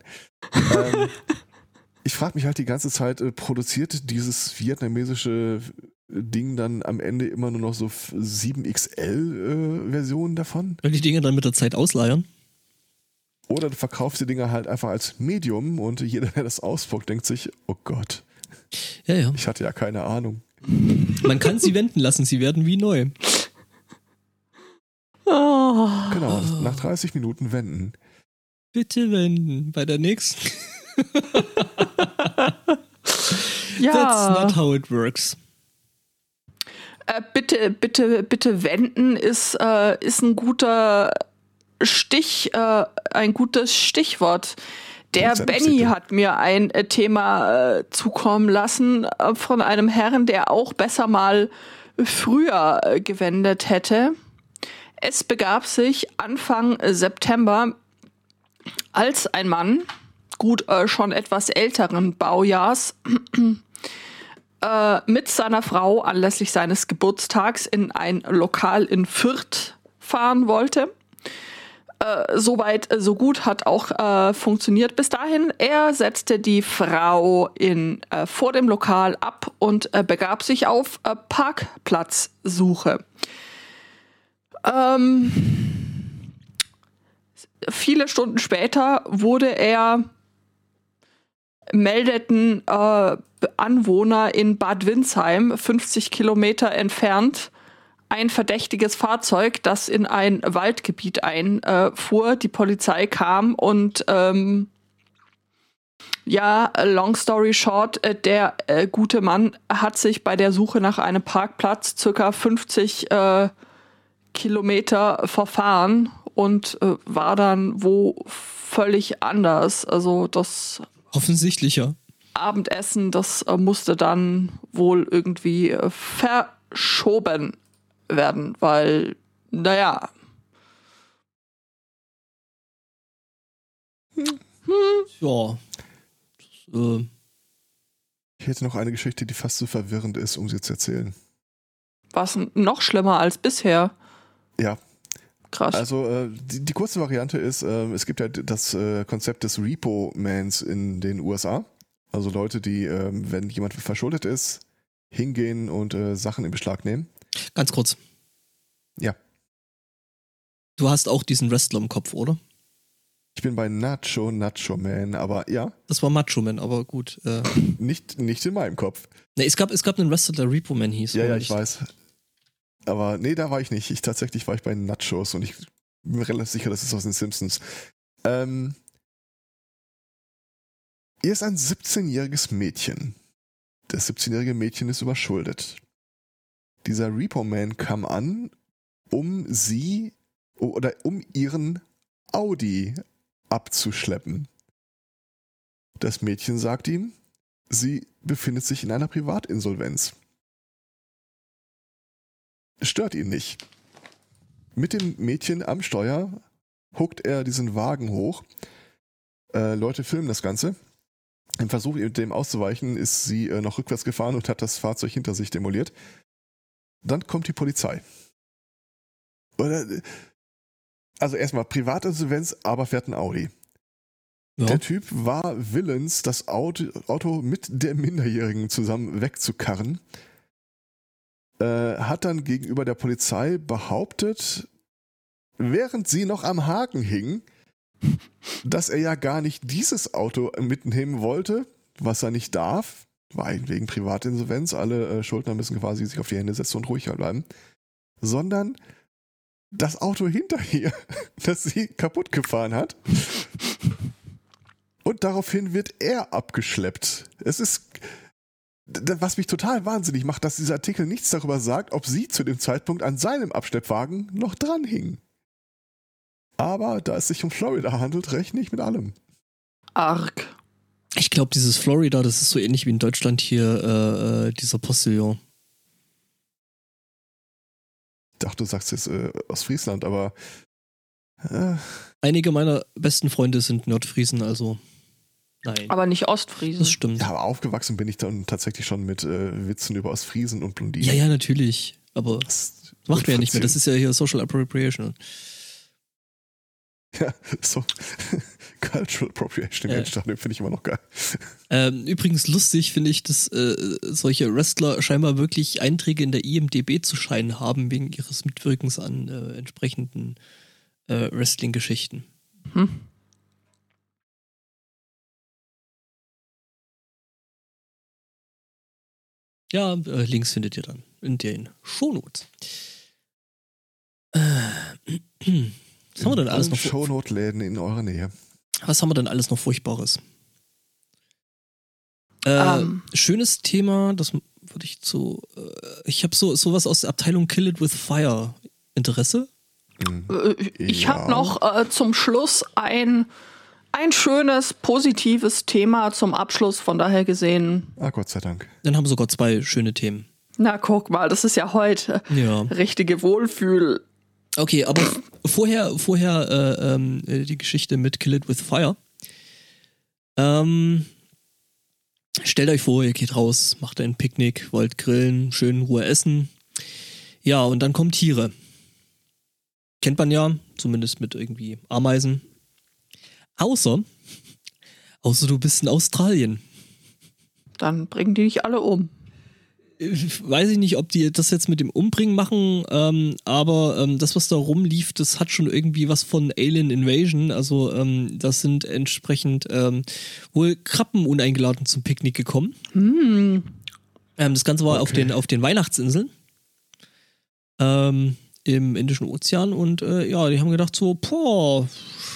ähm, ich frage mich halt die ganze Zeit, äh, produziert dieses vietnamesische Ding dann am Ende immer nur noch so 7XL-Versionen davon? wenn die Dinge dann mit der Zeit ausleiern. Oder du verkaufst die Dinger halt einfach als Medium und jeder, der das ausspuckt, denkt sich, oh Gott, Ja, ja. ich hatte ja keine Ahnung. Man kann sie wenden lassen, sie werden wie neu. Oh. Genau, nach 30 Minuten wenden. Bitte wenden bei der nächsten. That's Ja, not how it works. äh, bitte, bitte, bitte wenden ist, äh, ist ein guter Stich, äh, ein gutes Stichwort. Der Benny hat mir ein äh, Thema äh, zukommen lassen äh, von einem Herrn, der auch besser mal früher gewendet hätte. Es begab sich Anfang September, als ein Mann, gut äh, schon etwas älteren Baujahrs, äh, mit seiner Frau anlässlich seines Geburtstags in ein Lokal in Fürth fahren wollte. Äh, Soweit, äh, so gut hat auch äh, funktioniert bis dahin. Er setzte die Frau in, äh, vor dem Lokal ab und begab sich auf Parkplatzsuche. Ähm, viele Stunden später wurde er meldeten äh, Anwohner in Bad Windsheim, 50 Kilometer entfernt, ein verdächtiges Fahrzeug, das in ein Waldgebiet einfuhr. Die Polizei kam und ähm, ja, long story short, äh, der äh, gute Mann hat sich bei der Suche nach einem Parkplatz circa 50 äh, Kilometer verfahren und äh, war dann wo völlig anders. Also das Offensichtlicher. Abendessen, das äh, musste dann wohl irgendwie äh, verschoben werden, weil, naja, Ja. Das, äh, Ich hätte noch eine Geschichte, die fast so verwirrend ist, um sie zu erzählen. was noch schlimmer als bisher. Ja, Krass. also äh, die, die kurze Variante ist, äh, es gibt ja das äh, Konzept des Repo-Mans in den USA. Also Leute, die, ähm, wenn jemand verschuldet ist, hingehen und äh, Sachen in Beschlag nehmen. ganz kurz. Ja. Du hast auch diesen Wrestler im Kopf, oder? Ich bin bei Nacho, Nacho Man, aber ja, Das war Macho Man, aber gut. Äh, nicht, nicht in meinem Kopf. nee, es gab, es gab einen Wrestler, der Repo Man hieß. Ja, ja, nicht? ich weiß. Aber nee, da war ich nicht. Ich tatsächlich war ich bei Nachos und ich bin mir relativ sicher, das ist aus den Simpsons. Ähm, ihr ist ein 17-jähriges Mädchen. Das 17-jährige Mädchen ist überschuldet. Dieser Repo-Man kam an, um sie oder um ihren Audi abzuschleppen. Das Mädchen sagt ihm, sie befindet sich in einer Privatinsolvenz stört ihn nicht. Mit dem Mädchen am Steuer huckt er diesen Wagen hoch. Äh, Leute filmen das Ganze. Im Versuch, dem auszuweichen, ist sie äh, noch rückwärts gefahren und hat das Fahrzeug hinter sich demoliert. Dann kommt die Polizei. Oder, äh, Also erstmal Privatinsolvenz, aber fährt ein Audi. Ja. Der Typ war willens, das Auto, Auto mit der Minderjährigen zusammen wegzukarren. Äh, hat dann gegenüber der Polizei behauptet, während sie noch am Haken hing, dass er ja gar nicht dieses Auto mitnehmen wollte, was er nicht darf, weil wegen Privatinsolvenz, alle äh, Schuldner müssen quasi sich auf die Hände setzen und ruhig bleiben, sondern das Auto hinter ihr, das sie kaputt gefahren hat. Und daraufhin wird er abgeschleppt. Es ist, was mich total wahnsinnig macht, dass dieser Artikel nichts darüber sagt, ob sie zu dem Zeitpunkt an seinem Abschleppwagen noch dran hing. Aber da es sich um Florida handelt, rechne ich mit allem. Arg. Ich glaube, dieses Florida, das ist so ähnlich wie in Deutschland hier äh, äh, dieser Postillon. Ich dachte, du sagst jetzt äh, aus Friesland, aber äh, Einige meiner besten Freunde sind Nordfriesen, also nein. Aber nicht Ostfriesen. das stimmt. ja, aber aufgewachsen bin ich dann tatsächlich schon mit äh, Witzen über Ostfriesen und Blondinen. Ja, ja, natürlich. Aber Das macht wir ja nicht mehr. Das ist ja hier Social Appropriation. Ja, so Cultural Appropriation im Ja. Finde ich immer noch geil. Ähm, übrigens lustig finde ich, dass äh, solche Wrestler scheinbar wirklich Einträge in der IMDB zu scheinen haben, wegen ihres Mitwirkens an äh, entsprechenden äh, Wrestling-Geschichten. Hm. Ja, äh, Links findet ihr dann in den Shownotes. Äh, was haben wir denn alles noch? Shownote-Läden in eurer Nähe. Was haben wir denn alles noch Furchtbares? Äh, Ähm. Schönes Thema, das würde ich zu. Äh, ich habe so sowas aus der Abteilung Kill It with Fire. Interesse? Mhm. Äh, Ich Ja. habe noch äh, zum Schluss ein, ein schönes, positives Thema zum Abschluss. Von daher gesehen, Ah, Gott sei Dank. Dann haben wir sogar zwei schöne Themen. na guck mal, das ist ja heute Ja. richtige Wohlfühl. Okay, aber vorher, vorher äh, ähm, äh, die Geschichte mit Kill It with Fire. Ähm, stellt euch vor, ihr geht raus, macht ein Picknick, wollt grillen, schön in Ruhe essen. Ja, und dann kommen Tiere. Kennt man ja, zumindest mit irgendwie Ameisen. Außer, außer du bist in Australien. Dann bringen die nicht alle um. Ich weiß ich nicht, ob die das jetzt mit dem Umbringen machen, ähm, aber ähm, das, was da rumlief, das hat schon irgendwie was von Alien Invasion. Also ähm, das sind entsprechend ähm, wohl Krabben uneingeladen zum Picknick gekommen. Ähm, das Ganze war auf, Okay. den, auf den Weihnachtsinseln ähm, im Indischen Ozean und äh, ja, die haben gedacht so, boah,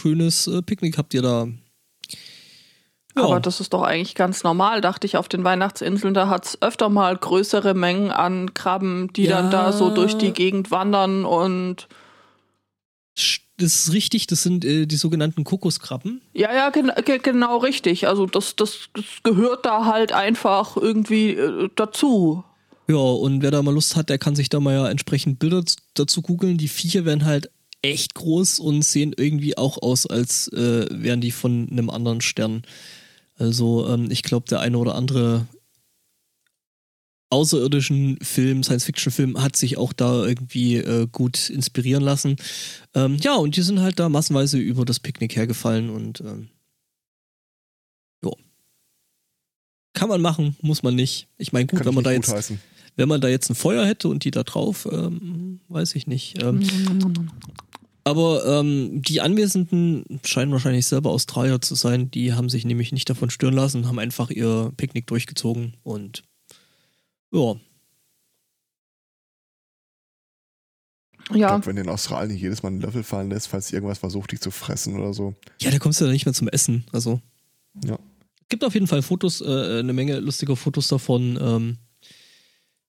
schönes äh, Picknick habt ihr da. Ja. Aber das ist doch eigentlich ganz normal, dachte ich, auf den Weihnachtsinseln. Da hat es öfter mal größere Mengen an Krabben, die Ja. dann da so durch die Gegend wandern und Das ist richtig, das sind äh, die sogenannten Kokoskrabben. Ja, ja, gen ge genau richtig. Also das, das, das gehört da halt einfach irgendwie äh, dazu. Ja, und wer da mal Lust hat, der kann sich da mal ja entsprechend Bilder dazu googeln. Die Viecher werden halt echt groß und sehen irgendwie auch aus, als äh, wären die von einem anderen Stern. Also ähm, ich glaube, der eine oder andere außerirdischen Film, Science-Fiction-Film hat sich auch da irgendwie äh, gut inspirieren lassen. Ähm, ja, und die sind halt da massenweise über das Picknick hergefallen und ähm, ja. Kann man machen, muss man nicht. Ich meine, gut, Kann wenn man da jetzt gutheißen. wenn man da jetzt ein Feuer hätte und die da drauf, ähm, weiß ich nicht. Ähm, aber ähm, die Anwesenden scheinen wahrscheinlich selber Australier zu sein. Die haben sich nämlich nicht davon stören lassen, haben einfach ihr Picknick durchgezogen und ja, Ich Ja, glaube, wenn du in Australien jedes Mal einen Löffel fallen lässt, falls irgendwas versucht, dich zu fressen oder so. ja, da kommst du ja nicht mehr zum Essen. Also Ja. gibt auf jeden Fall Fotos, äh, eine Menge lustiger Fotos davon. Ähm,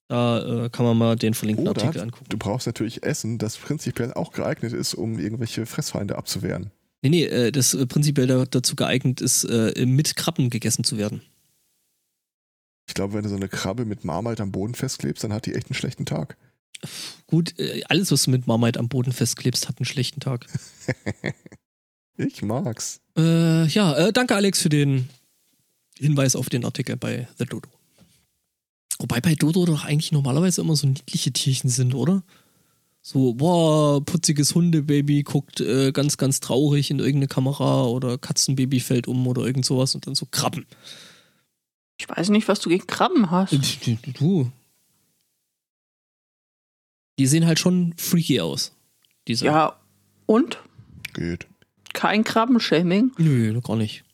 da äh, kann man mal den verlinkten Oder Artikel angucken. du brauchst natürlich Essen, das prinzipiell auch geeignet ist, um irgendwelche Fressfeinde abzuwehren. Nee, nee, äh, das äh, prinzipiell da, dazu geeignet ist, äh, mit Krabben gegessen zu werden. Ich glaube, wenn du so eine Krabbe mit Marmite am Boden festklebst, dann hat die echt einen schlechten Tag. Gut, alles, was du mit Marmite am Boden festklebst, hat einen schlechten Tag. Ich mag's. Äh, ja, danke Alex für den Hinweis auf den Artikel bei The Dodo. Wobei bei Dodo doch eigentlich normalerweise immer so niedliche Tierchen sind, oder? So, boah, putziges Hundebaby guckt äh, ganz, ganz traurig in irgendeine Kamera oder Katzenbaby fällt um oder irgend sowas und dann so Krabben. Ich weiß nicht, was du gegen Krabben hast. Du. Die sehen halt schon freaky aus. Diese. Ja, und? Geht. Kein Krabbenshaming? Nö, gar nicht.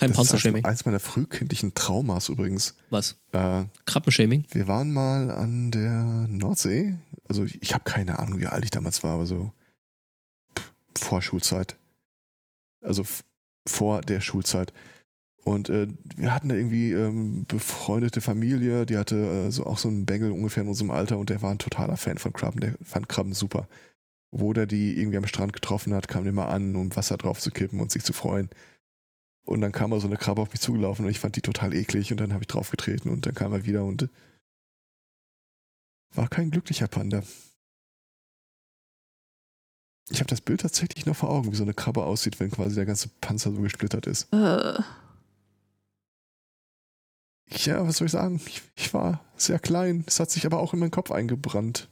Kein Das ist Panzershaming. eins meiner frühkindlichen Traumas übrigens. Was? Äh, Krabbenshaming? wir waren mal an der Nordsee. Also ich, ich habe keine Ahnung, wie alt ich damals war, aber so pff, vor Schulzeit. Also vor der Schulzeit. Und äh, wir hatten da irgendwie ähm, befreundete Familie, die hatte äh, so auch so einen Bengel ungefähr in unserem Alter und der war ein totaler Fan von Krabben. Der fand Krabben super. Wo der die irgendwie am Strand getroffen hat, kam der mal an, um Wasser drauf zu kippen und sich zu freuen. Und dann kam mal so eine Krabbe auf mich zugelaufen und ich fand die total eklig und dann habe ich draufgetreten und dann kam er wieder und war kein glücklicher Panda. Ich habe das Bild tatsächlich noch vor Augen, wie so eine Krabbe aussieht, wenn quasi der ganze Panzer so gesplittert ist. Äh, Ja, was soll ich sagen? Ich, ich war sehr klein. Es hat sich aber auch in meinen Kopf eingebrannt.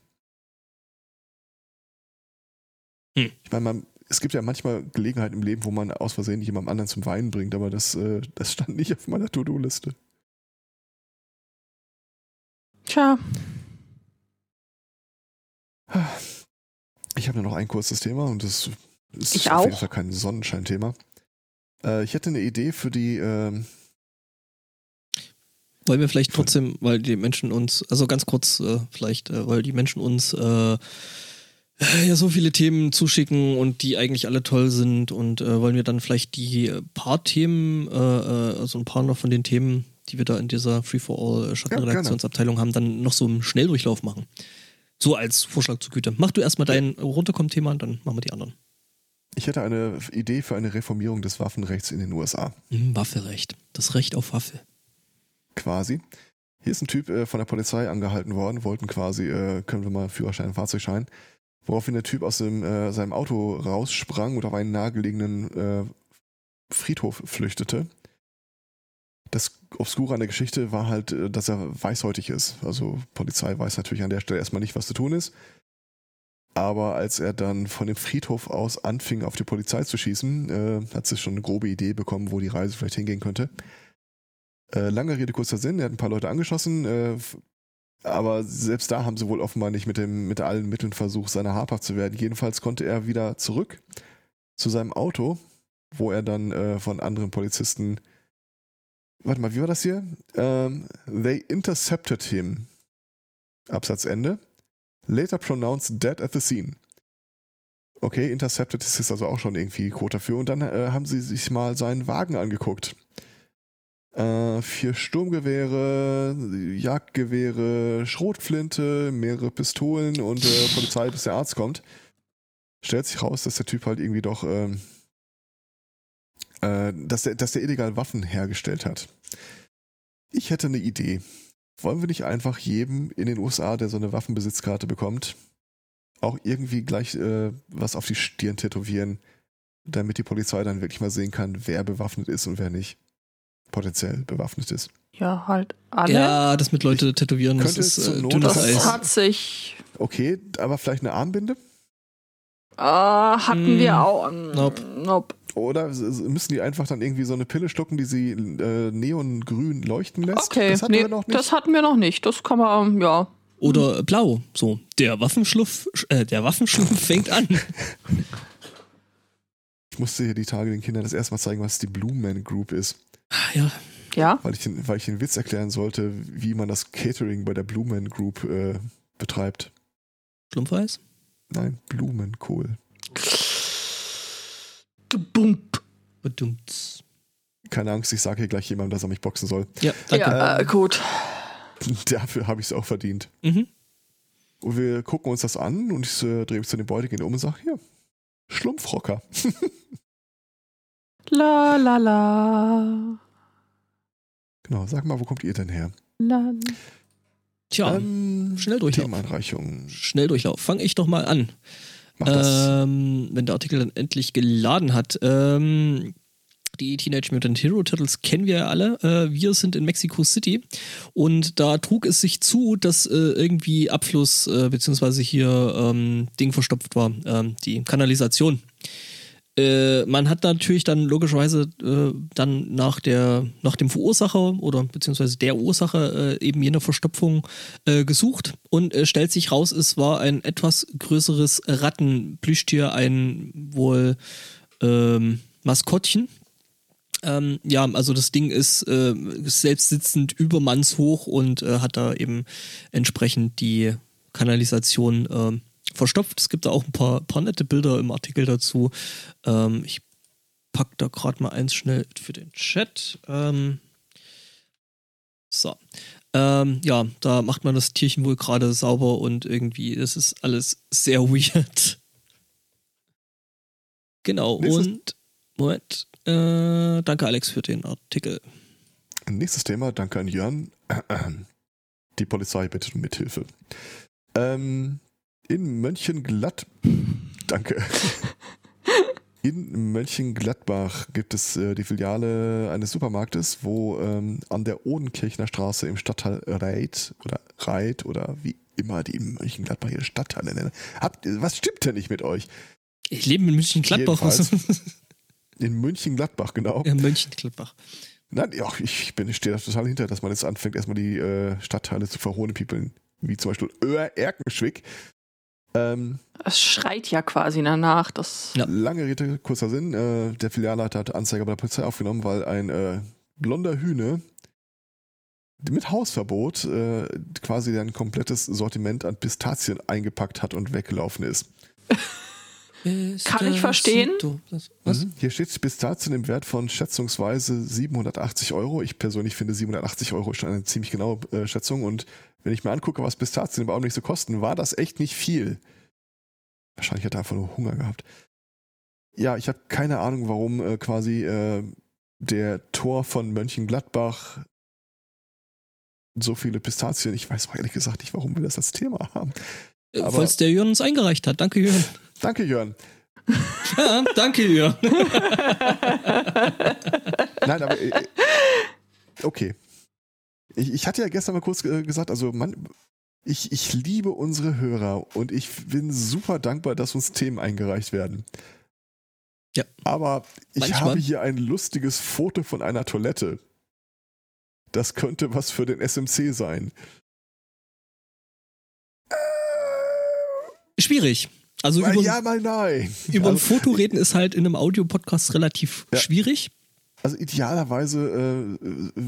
Hm. Ich meine, man, es gibt ja manchmal Gelegenheiten im Leben, wo man aus Versehen jemandem anderen zum Weinen bringt, aber das, äh, das stand nicht auf meiner To-Do-Liste. tja, Ich habe nur noch ein kurzes Thema und das ist Ich auf auch. jeden Fall kein Sonnenschein-Thema. Äh, ich hätte eine Idee für die, ähm, Wollen wir vielleicht trotzdem, weil die Menschen uns, also ganz kurz äh, vielleicht, äh, weil die Menschen uns äh, ja so viele Themen zuschicken und die eigentlich alle toll sind und äh, wollen wir dann vielleicht die äh, paar Themen, äh, äh, also ein paar noch von den Themen, die wir da in dieser Free-for-All Schattenredaktionsabteilung haben, dann noch so einen Schnelldurchlauf machen. So als Vorschlag zur Güte. Mach du erstmal dein Runterkommen-Thema und dann machen wir die anderen. ich hätte eine Idee für eine Reformierung des Waffenrechts in den USA. Hm, Wafferecht. Das Recht auf Waffe. quasi. Hier ist ein Typ äh, von der Polizei angehalten worden, wollten quasi, äh, können wir mal Führerschein, Fahrzeugschein, woraufhin der Typ aus dem, äh, seinem Auto raussprang und auf einen nahegelegenen äh, Friedhof flüchtete. Das Obskure an der Geschichte war halt, äh, dass er weißhäutig ist. Also Polizei weiß natürlich an der Stelle erstmal nicht, was zu tun ist. Aber als er dann von dem Friedhof aus anfing, auf die Polizei zu schießen, äh, hat sie schon eine grobe Idee bekommen, wo die Reise vielleicht hingehen könnte. Äh, lange Rede, kurzer Sinn, er hat ein paar Leute angeschossen, äh, aber selbst da haben sie wohl offenbar nicht mit, dem, mit allen Mitteln versucht, seiner habhaft zu werden. Jedenfalls konnte er wieder zurück zu seinem Auto, wo er dann äh, von anderen Polizisten. Warte mal, wie war das hier? Ähm, they intercepted him. Absatz Ende. Later pronounced dead at the scene. Okay, intercepted ist jetzt also auch schon irgendwie Code dafür. Und dann äh, haben sie sich mal seinen Wagen angeguckt. Äh, vier Sturmgewehre, Jagdgewehre, Schrotflinte, mehrere Pistolen und äh, Polizei, bis der Arzt kommt. Stellt sich raus, dass der Typ halt irgendwie doch, ähm, äh, dass, der, dass der illegal Waffen hergestellt hat. Ich hätte eine Idee. Wollen wir nicht einfach jedem in den USA, der so eine Waffenbesitzkarte bekommt, auch irgendwie gleich äh, was auf die Stirn tätowieren, damit die Polizei dann wirklich mal sehen kann, wer bewaffnet ist und wer nicht potenziell bewaffnet ist. ja, halt alle. Ja, das mit Leute tätowieren, das Könnte ist äh, Not dünnes auch- das Eis. hat sich. Okay, aber vielleicht eine Armbinde? Äh, hatten Mm, wir auch. ähm, nope. nope. Oder müssen die einfach dann irgendwie so eine Pille schlucken, die sie äh, neongrün leuchten lässt? Okay, das hatten nee, wir noch nicht. das hatten wir noch nicht. Das kann man, ja. Oder blau. So, der Waffenschluff, äh, der Waffenschlumpf fängt an. ich musste hier die Tage den Kindern das erste Mal zeigen, was die Blue Man Group ist. Ah, ja, Ja. Weil ich, den, weil ich den Witz erklären sollte, wie man das Catering bei der Blue Man Group äh, betreibt. Schlumpfeis? Nein, Blumenkohl. Gebump. Bedummt. Keine Angst, ich sage hier gleich jemandem, dass er mich boxen soll. Ja, danke. Ja, äh, gut. Dafür habe ich es auch verdient. Mhm. Und wir gucken uns das an und ich äh, drehe mich zu dem Beutekind um und sage, hier, Schlumpfrocker. La la la. Genau, sag mal, wo kommt ihr denn her? la. Tja, ähm, Schnelldurchlauf. Themeneinreichung. Schnelldurchlauf. Fang ich doch mal an. Mach das. Ähm, wenn der Artikel dann endlich geladen hat. Ähm, die Teenage Mutant Hero Turtles kennen wir ja alle. Äh, wir sind in Mexico City und da trug es sich zu, dass äh, irgendwie Abfluss äh, beziehungsweise hier ähm, Ding verstopft war, ähm, die Kanalisation. Äh, man hat natürlich dann logischerweise äh, dann nach der nach dem Verursacher oder beziehungsweise der Ursache äh, eben jene Verstopfung äh, gesucht und äh, stellt sich raus, es war ein etwas größeres Rattenplüschtier, ein wohl ähm, Maskottchen. Ähm, ja, also das Ding ist äh, selbstsitzend übermannshoch und hat da eben entsprechend die Kanalisation äh, verstopft. Es gibt da auch ein paar, paar nette Bilder im Artikel dazu. Ähm, ich pack da gerade mal eins schnell für den Chat. Ähm, so. Ähm, ja, da macht man das Tierchen wohl gerade sauber und irgendwie, das ist alles sehr weird. Genau, Nächstes und Moment. Äh, danke, Alex, für den Artikel. Nächstes Thema, danke an Jörn. Die Polizei bittet um Mithilfe. Ähm, in Mönchenglatt. Danke. In Mönchengladbach gibt es äh, die Filiale eines Supermarktes, wo ähm, an der Odenkirchner Straße im Stadtteil Reit oder Reit oder wie immer die in Mönchengladbach ihre Stadtteile nennen. Habt, was stimmt denn nicht mit euch? Ich lebe in Mönchengladbach. In Mönchengladbach, genau. Ja, Mönchengladbach. Nein, ja, ich, bin, ich stehe da total hinter, dass man jetzt anfängt, erstmal die äh, Stadtteile zu verhohnepiepeln. Wie zum Beispiel Öhr Erkenschwick ähm, es schreit ja quasi danach. Das ja. Lange Rede, kurzer Sinn. Äh, der Filialleiter hat Anzeige bei der Polizei aufgenommen, weil ein äh, blonder Hühne mit Hausverbot äh, quasi ein komplettes Sortiment an Pistazien eingepackt hat und weggelaufen ist. Kann ich verstehen. Was? Mhm. Hier steht Pistazien im Wert von schätzungsweise 780 Euro. Ich persönlich finde 780 Euro ist eine ziemlich genaue äh, Schätzung und wenn ich mir angucke, was Pistazien im Augenblick so kosten, war das echt nicht viel. Wahrscheinlich hat er einfach nur Hunger gehabt. Ja, ich habe keine Ahnung, warum äh, quasi äh, der Tor von Mönchengladbach so viele Pistazien. Ich weiß auch ehrlich gesagt nicht, warum wir das als Thema haben. Äh, aber Falls der Jörn uns eingereicht hat. Danke, Jörn. Danke, Jörn. ja, danke, Jörn. Nein, aber äh, okay. Ich, ich hatte ja gestern mal kurz äh, gesagt, also man, ich, ich liebe unsere Hörer und ich bin super dankbar, dass uns Themen eingereicht werden. Ja. Aber ich Manchmal. habe hier ein lustiges Foto von einer Toilette. Das könnte was für den SMC sein. Schwierig. Also mal über, ja, mal nein. Über also, ein Foto reden ist halt in einem Audiopodcast relativ ja. schwierig. Also idealerweise äh,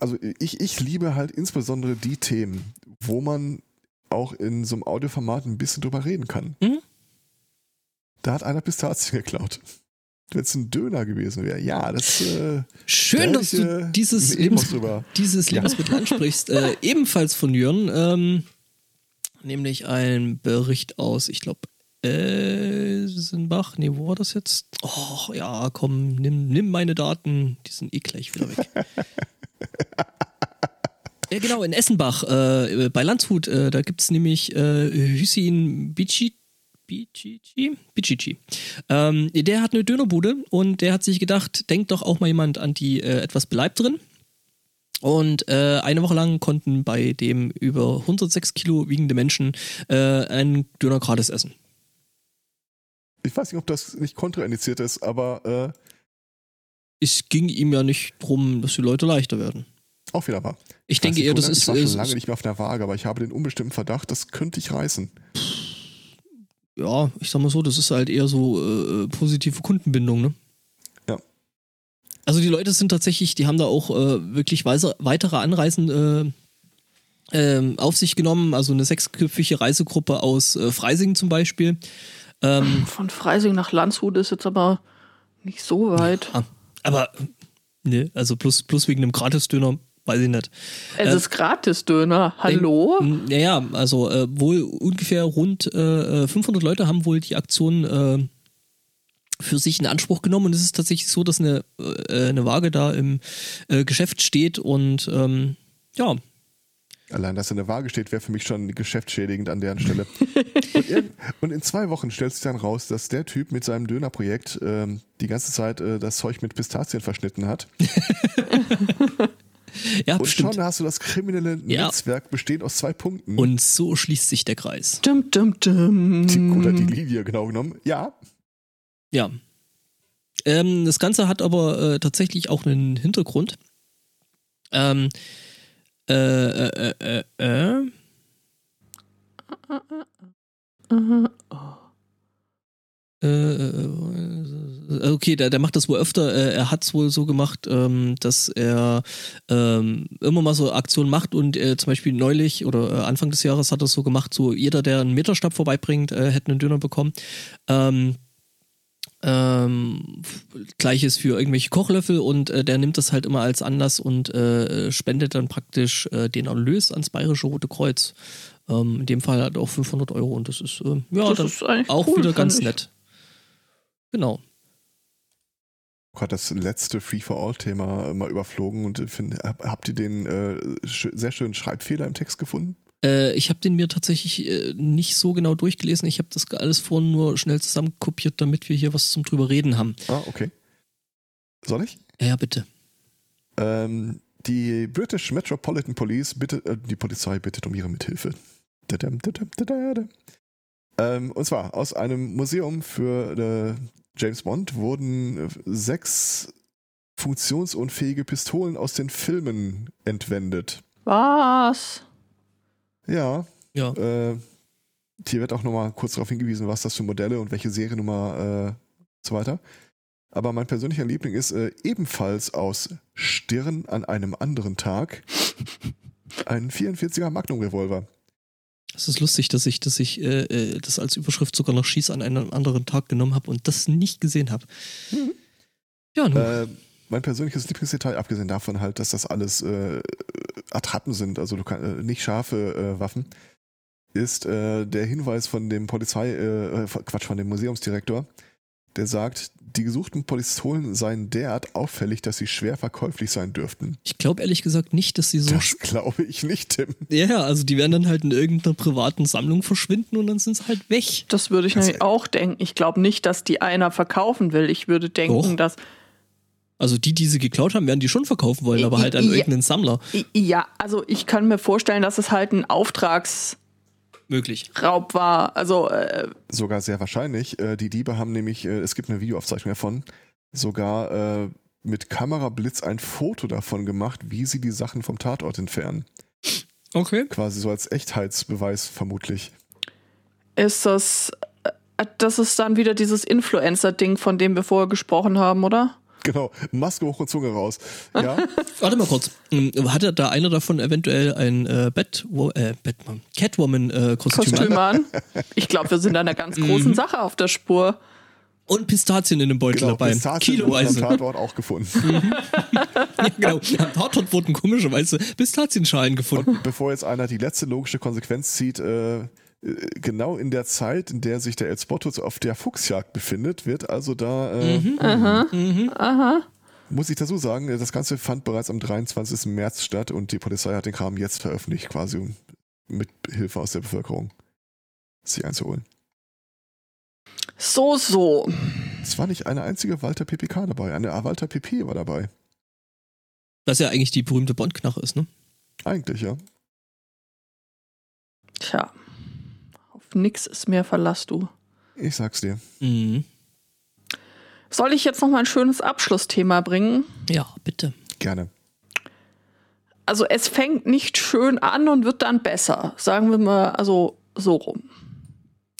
also ich, ich liebe halt insbesondere die Themen, wo man auch in so einem Audioformat ein bisschen drüber reden kann. Mhm. Da hat einer Pistazien geklaut. Wenn es ein Döner gewesen wäre. Ja, das äh, Schön, da dass ich, du dieses, Lebens dieses Lebensmittel ja. ansprichst. Äh, ebenfalls von Jörn, ähm, nämlich ein Bericht aus, ich glaube, Elsenbach. Nee, wo war das jetzt? Oh, ja, komm, nimm, nimm meine Daten. Die sind eh gleich wieder weg. Ja, genau, in Essenbach, äh, bei Landshut, äh, da gibt es nämlich äh, Hüseyin Bici, Bichichi? Bichichi. Ähm, der hat eine Dönerbude und der hat sich gedacht, denkt doch auch mal jemand an die äh, etwas Beleibteren. Und äh, eine Woche lang konnten bei dem über 106 Kilo wiegende Menschen äh, einen Döner gratis essen. Ich weiß nicht, ob das nicht kontraindiziert ist, aber äh es ging ihm ja nicht darum, dass die Leute leichter werden. Auch wieder wahr. Ich, ich denke eher, das ist. Ich war schon lange nicht mehr auf der Waage, aber ich habe den unbestimmten Verdacht, das könnte ich reißen. Ja, ich sag mal so, das ist halt eher so äh, positive Kundenbindung, ne? Ja. Also die Leute sind tatsächlich, die haben da auch äh, wirklich weise, weitere Anreisen äh, ähm, auf sich genommen. Also eine sechsköpfige Reisegruppe aus äh, Freising zum Beispiel. Ähm, Von Freising nach Landshut ist jetzt aber nicht so weit. Ja, aber, ne, also plus, plus wegen einem Gratis-Döner weiß ich nicht. Es äh, ist Gratis-Döner, hallo? Ja, ja, also äh, wohl ungefähr rund äh, 500 äh, Leute haben wohl die Aktion äh, für sich in Anspruch genommen und es ist tatsächlich so, dass eine, äh, eine Waage da im Geschäft steht und ähm, ja, Allein, dass er in der Waage steht, wäre für mich schon geschäftsschädigend an deren Stelle. und, in, und, in zwei Wochen stellt sich dann raus, dass der Typ mit seinem Dönerprojekt ähm, die ganze Zeit äh, das Zeug mit Pistazien verschnitten hat. ja, und stimmt. schon hast du das kriminelle Ja. Netzwerk bestehend aus zwei Punkten. Und so schließt sich der Kreis. Dum, dum, dum. die, oder die Linie genau genommen. Ja, Ja. Ähm, das Ganze hat aber äh, tatsächlich auch einen Hintergrund. Ähm, äh, äh, äh, äh, äh. Äh, äh, okay, der, der macht das wohl öfter. Er hat es wohl so gemacht, ähm, dass er ähm, immer mal so Aktionen macht und zum Beispiel neulich oder Anfang des Jahres hat er es so gemacht, so jeder, der einen Meterstab vorbeibringt, hätte einen Döner bekommen. Ähm, ähm, Gleiches für irgendwelche Kochlöffel und äh, der nimmt das halt immer als Anlass und äh, spendet dann praktisch äh, den Erlös ans Bayerische Rote Kreuz. Ähm, in dem Fall halt auch 500 Euro und das ist äh, ja Das dann ist auch cool, wieder ganz ich. nett. Genau. Gott, das letzte Free-for-All-Thema äh, mal überflogen und äh, find, hab, habt ihr den äh, sch sehr schönen Schreibfehler im Text gefunden? Äh, ich habe den mir tatsächlich äh, nicht so genau durchgelesen. Ich habe das alles vorhin nur schnell zusammenkopiert, damit wir hier was zum drüber reden haben. Ah, okay. Soll ich? Ja, bitte. Ähm, die British Metropolitan Police bittet, äh, die Polizei bittet um ihre Mithilfe. Dadam, dadam, dadada. Ähm, und zwar aus einem Museum für äh, James Bond wurden äh, sechs funktionsunfähige Pistolen aus den Filmen entwendet. Was? Ja, Ja. äh, hier wird auch nochmal kurz darauf hingewiesen, was das für Modelle und welche Seriennummer äh, so weiter. Aber mein persönlicher Liebling ist äh, ebenfalls aus Stirn an einem anderen Tag ein 44er Magnum Revolver. Es ist lustig, dass ich, dass ich äh, äh, das als Überschrift sogar noch Schieß an einem anderen Tag genommen habe und das nicht gesehen habe. Mhm. Ja, nun. Äh, mein persönliches Lieblingsdetail, abgesehen davon halt, dass das alles äh, Attrappen sind, also kann, äh, nicht scharfe äh, Waffen, ist äh, der Hinweis von dem Polizei, äh, äh, Quatsch, von dem Museumsdirektor, der sagt, die gesuchten Pistolen seien derart auffällig, dass sie schwer verkäuflich sein dürften. ich glaube ehrlich gesagt nicht, dass sie so. Das glaube ich nicht, Tim. Ja, ja, also die werden dann halt in irgendeiner privaten Sammlung verschwinden und dann sind sie halt weg. Das würde ich Das- nämlich auch denken. Ich glaube nicht, dass die einer verkaufen will. Ich würde denken, Doch. dass. Also die, die sie geklaut haben, werden die schon verkaufen wollen, aber halt an Ja. irgendeinen Sammler. Ja, also ich kann mir vorstellen, dass es halt ein Auftragsraub Möglich. war. Also, äh, Sogar sehr wahrscheinlich. Äh, die Diebe haben nämlich, äh, es gibt eine Videoaufzeichnung davon, sogar äh, mit Kamerablitz ein Foto davon gemacht, wie sie die Sachen vom Tatort entfernen. Okay. Quasi so als Echtheitsbeweis vermutlich. ist das. äh, Das ist dann wieder dieses Influencer-Ding, von dem wir vorher gesprochen haben, oder? Genau, Maske hoch und Zunge raus. Ja, Warte mal kurz. Hm, Hatte da einer davon eventuell ein äh, Bat, äh, Batman, Catwoman-Kostüm Kostüme an. Ich glaube, wir sind an einer ganz großen Mhm. Sache auf der Spur. und Pistazien in dem Beutel genau, dabei. Pistazien wurden am Kiloweise. Tatort auch gefunden. Ja, genau. Am Tatort wurden komischerweise Pistazienschalen gefunden. Bevor jetzt einer die letzte logische Konsequenz zieht, äh, äh, genau in der Zeit, in der sich der El Spotto auf der Fuchsjagd befindet, wird also da, äh, Mhm. Aha. muss ich dazu sagen, äh, das Ganze fand bereits am 23. März statt und die Polizei hat den Kram jetzt veröffentlicht, quasi um mit Hilfe aus der Bevölkerung sie einzuholen. So, so. Es war nicht eine einzige Walter PPK dabei, eine Walter PP war dabei. Was ja eigentlich die berühmte Bondknache ist, ne? Eigentlich, ja. Tja. Auf nix ist mehr Verlass, du. Ich sag's dir. Mhm. Soll ich jetzt noch mal ein schönes Abschlussthema bringen? Ja, bitte. Gerne. Also, es fängt nicht schön an und wird dann besser. Sagen wir mal, also so rum.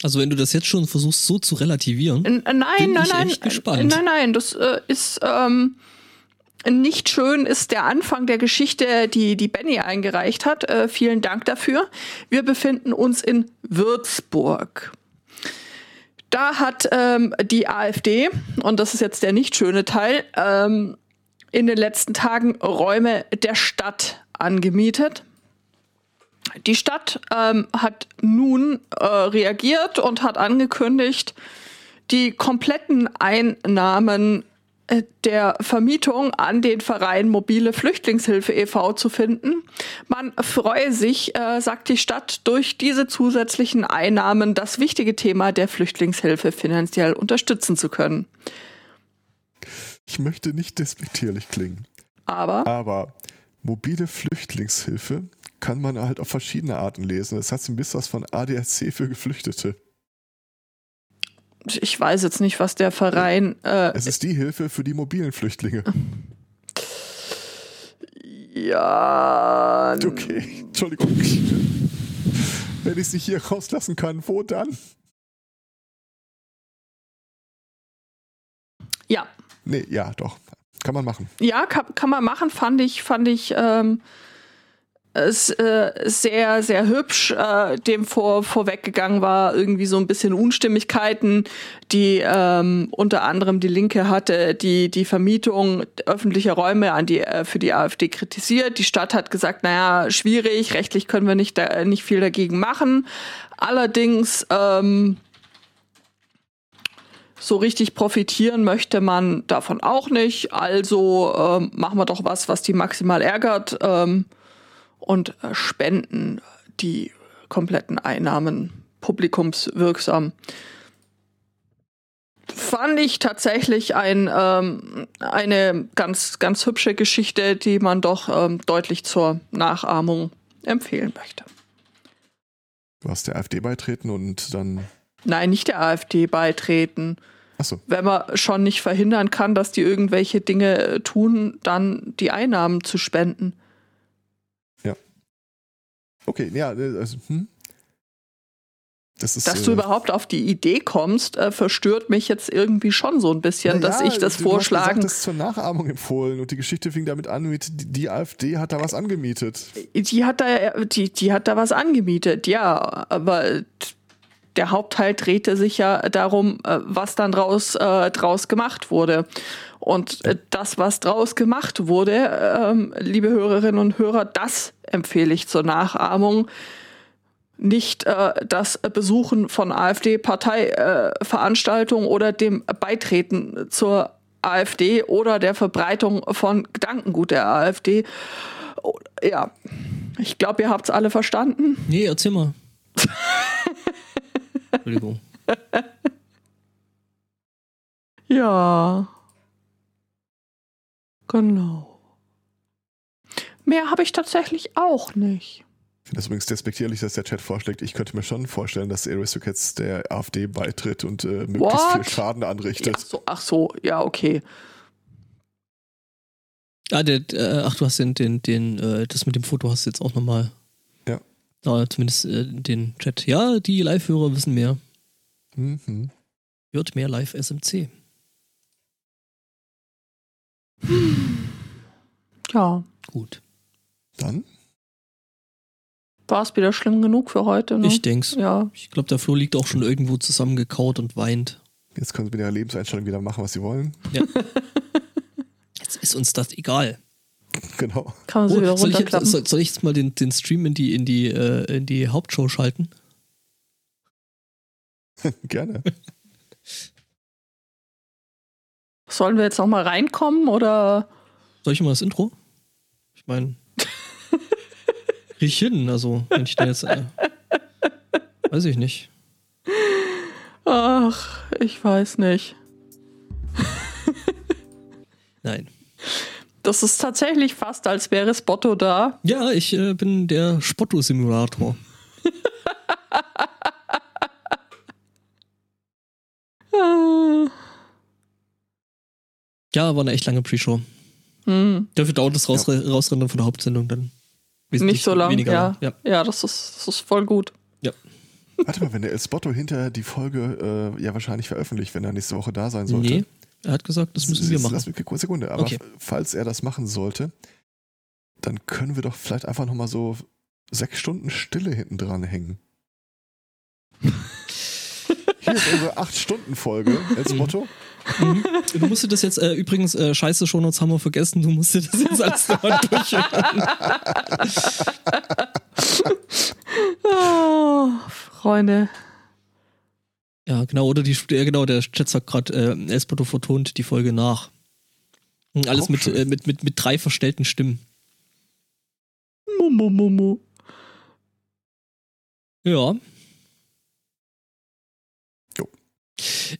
Also wenn du das jetzt schon versuchst so zu relativieren. N- äh, Nein, Bin nein, ich nein. echt äh, gespannt. Nein, nein, das äh, ist ähm, nicht schön, ist der Anfang der Geschichte, die die Benny eingereicht hat. Äh, vielen Dank dafür. Wir befinden uns in Würzburg. Da hat ähm, die AfD, und das ist jetzt der nicht schöne Teil, ähm, in den letzten Tagen Räume der Stadt angemietet. Die Stadt ähm, hat nun äh, reagiert und hat angekündigt, die kompletten Einnahmen der Vermietung an den Verein Mobile Flüchtlingshilfe e.V. zu finden. Man freue sich, äh, sagt die Stadt, durch diese zusätzlichen Einnahmen das wichtige Thema der Flüchtlingshilfe finanziell unterstützen zu können. Ich möchte nicht despektierlich klingen. Aber, Aber mobile Flüchtlingshilfe kann man halt auf verschiedene Arten lesen. Das hat ein bisschen was von ADAC für Geflüchtete. Ich weiß jetzt nicht, was der Verein. Äh, Es ist die Hilfe für die mobilen Flüchtlinge. ja. Okay, Entschuldigung. Wenn ich es nicht hier rauslassen kann, wo dann? Ja. Nee, ja, doch. Kann man machen. Ja, kann, kann man machen, fand ich, fand ich ähm, äh, sehr, sehr hübsch. Äh, dem vor, vorweggegangen war irgendwie so ein bisschen Unstimmigkeiten, die ähm, unter anderem die Linke hatte, die die Vermietung öffentlicher Räume an die, äh, für die AfD kritisiert. Die Stadt hat gesagt, naja, schwierig, rechtlich können wir nicht, da, nicht viel dagegen machen. Allerdings ähm, so richtig profitieren möchte man davon auch nicht. Also ähm, machen wir doch was, was die maximal ärgert ähm, und äh, spenden die kompletten Einnahmen publikumswirksam. Fand ich tatsächlich ein, ähm, eine ganz, ganz hübsche Geschichte, die man doch ähm, deutlich zur Nachahmung empfehlen möchte. Du hast der AfD beitreten und dann. Nein, nicht der AfD beitreten. Achso, wenn man schon nicht verhindern kann, dass die irgendwelche Dinge äh, tun, dann die Einnahmen zu spenden. Okay, ja, äh, also, hm. Das ist. Dass äh, du überhaupt auf die Idee kommst, äh, verstört mich jetzt irgendwie schon so ein bisschen, na dass ja, ich das du hast vorschlagen. Gesagt, das zur Nachahmung empfohlen und die Geschichte fing damit an, mit die, die AfD hat da was angemietet. die hat da, die, die hat da was angemietet, ja, aber der Hauptteil drehte sich ja darum, äh, was dann draus, äh, draus gemacht wurde. Und äh, das, was draus gemacht wurde, ähm, liebe Hörerinnen und Hörer, das empfehle ich zur Nachahmung. Nicht äh, das Besuchen von AfD-Parteiveranstaltungen oder dem Beitreten zur AfD oder der Verbreitung von Gedankengut der AfD. Oh, Ja, ich glaube, ihr habt es alle verstanden. Nee, erzähl mal. Entschuldigung. Ja. Genau. Mehr habe ich tatsächlich auch nicht. Ich finde das übrigens despektierlich, dass der Chat vorschlägt. Ich könnte mir schon vorstellen, dass Aristocats der AfD beitritt und äh, möglichst What? viel Schaden anrichtet. Ach so, ach so, ja, okay. Ah, der, äh, ach, du hast den, den, den, äh, das mit dem Foto hast du jetzt auch nochmal. Ja. Ah, zumindest äh, den Chat. Ja, die Live-Hörer wissen mehr. Mhm. Hört mehr live SMC. Ja, Gut. Dann? war es wieder schlimm genug für heute, ne? Ich denk's. ja. Ich glaube, der Flo liegt auch schon irgendwo zusammengekaut und weint. Jetzt können sie mit ihrer Lebenseinstellung wieder machen, was sie wollen. Jetzt ist uns das egal. Genau. Kann man sie wieder Oh, soll, ich jetzt, soll, soll ich jetzt mal den, den Stream in die, in, die, äh, in die Hauptshow schalten? Gerne. Sollen wir jetzt noch mal reinkommen oder? Soll ich mal das Intro? Ich meine, krieg ich hin, also wenn ich da jetzt. Äh, weiß ich nicht. Ach, ich weiß nicht. Nein. Das ist tatsächlich fast, als wäre Spotto da. Ja, ich äh, bin der Spotto-Simulator. Ja, war eine echt lange Pre-Show. Hm, Dafür dauert das Raus Rausrennen von der Hauptsendung dann. wesentlich nicht so lang, weniger ja. ja. Ja, das ist, das ist voll gut. Warte mal, wenn der Spotto hinter die Folge äh, ja wahrscheinlich veröffentlicht, wenn er nächste Woche da sein sollte. Nee, er hat gesagt, das müssen wir machen. Lass mich eine kurze Sekunde. Aber Okay. falls er das machen sollte, dann können wir doch vielleicht einfach nochmal so sechs Stunden Stille hinten dran hängen. Hier ist unsere acht Stunden Folge, El Spotto. Mhm. Du musst dir das jetzt, äh, übrigens, äh, scheiße, Shownotes haben wir vergessen, du musst dir das jetzt alles nochmal durchhören. Oh, Freunde. Ja, genau, oder die, ja, genau, der Chat sagt gerade, äh, Espoto vertont die Folge nach. Alles Auch mit, schön. äh, mit, mit, mit drei verstellten Stimmen. Mu, mu, mu, mu. Ja. Jo.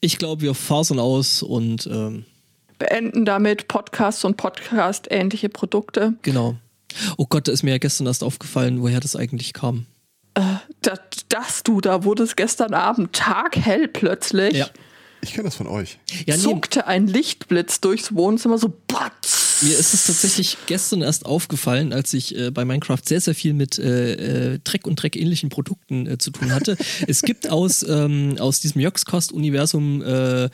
Ich glaube, wir fasern aus und ähm, Beenden damit Podcasts und Podcast-ähnliche Produkte. genau. Oh Gott, da ist mir ja gestern erst aufgefallen, woher das eigentlich kam. Das, das du, da wurde es gestern Abend taghell plötzlich. Ja. Ich kenne das von euch. Ja, nee, zuckte ein Lichtblitz durchs Wohnzimmer, so batz. Mir ist es tatsächlich gestern erst aufgefallen, als ich äh, bei Minecraft sehr, sehr viel mit äh, äh, Dreck und Dreck-ähnlichen Produkten äh, zu tun hatte. es gibt aus, ähm, aus diesem Yogscast-Universum äh,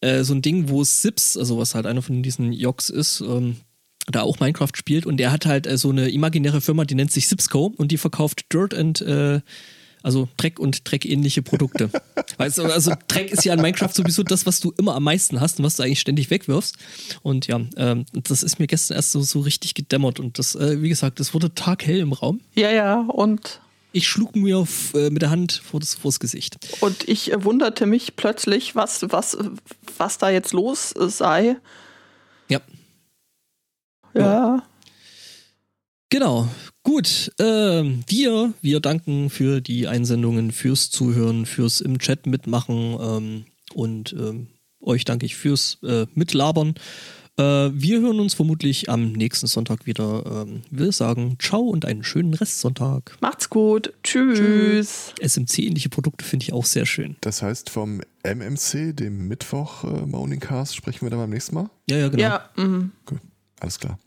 äh, so ein Ding, wo Sips, also was halt einer von diesen Yogs ist, ähm, da auch Minecraft spielt und der hat halt äh, so eine imaginäre Firma, die nennt sich Sipsco und die verkauft Dirt and äh, also Dreck und Dreck-ähnliche Produkte. weißt du, also Dreck ist ja in Minecraft sowieso das, was du immer am meisten hast und was du eigentlich ständig wegwirfst. Und ja, ähm, das ist mir gestern erst so, so richtig gedämmert und das, äh, wie gesagt, es wurde taghell im Raum. Ja, ja, und, Ich schlug mir auf, äh, mit der Hand vor das, vors Gesicht. und ich äh, wunderte mich plötzlich, was, was, was da jetzt los äh, sei. Ja. Genau. Gut. Ähm, wir, wir danken für die Einsendungen, fürs Zuhören, fürs im Chat mitmachen ähm, und ähm, euch danke ich fürs äh, Mitlabern. Äh, wir hören uns vermutlich am nächsten Sonntag wieder. Ähm, wir sagen Ciao und einen schönen Restsonntag. Macht's gut. Tschüss. SMC-ähnliche Produkte finde ich auch sehr schön. Das heißt, vom MMC, dem Mittwoch äh, Morning Cast, sprechen wir dann beim nächsten Mal. Ja, ja, genau. Ja, mm. Gut, alles klar.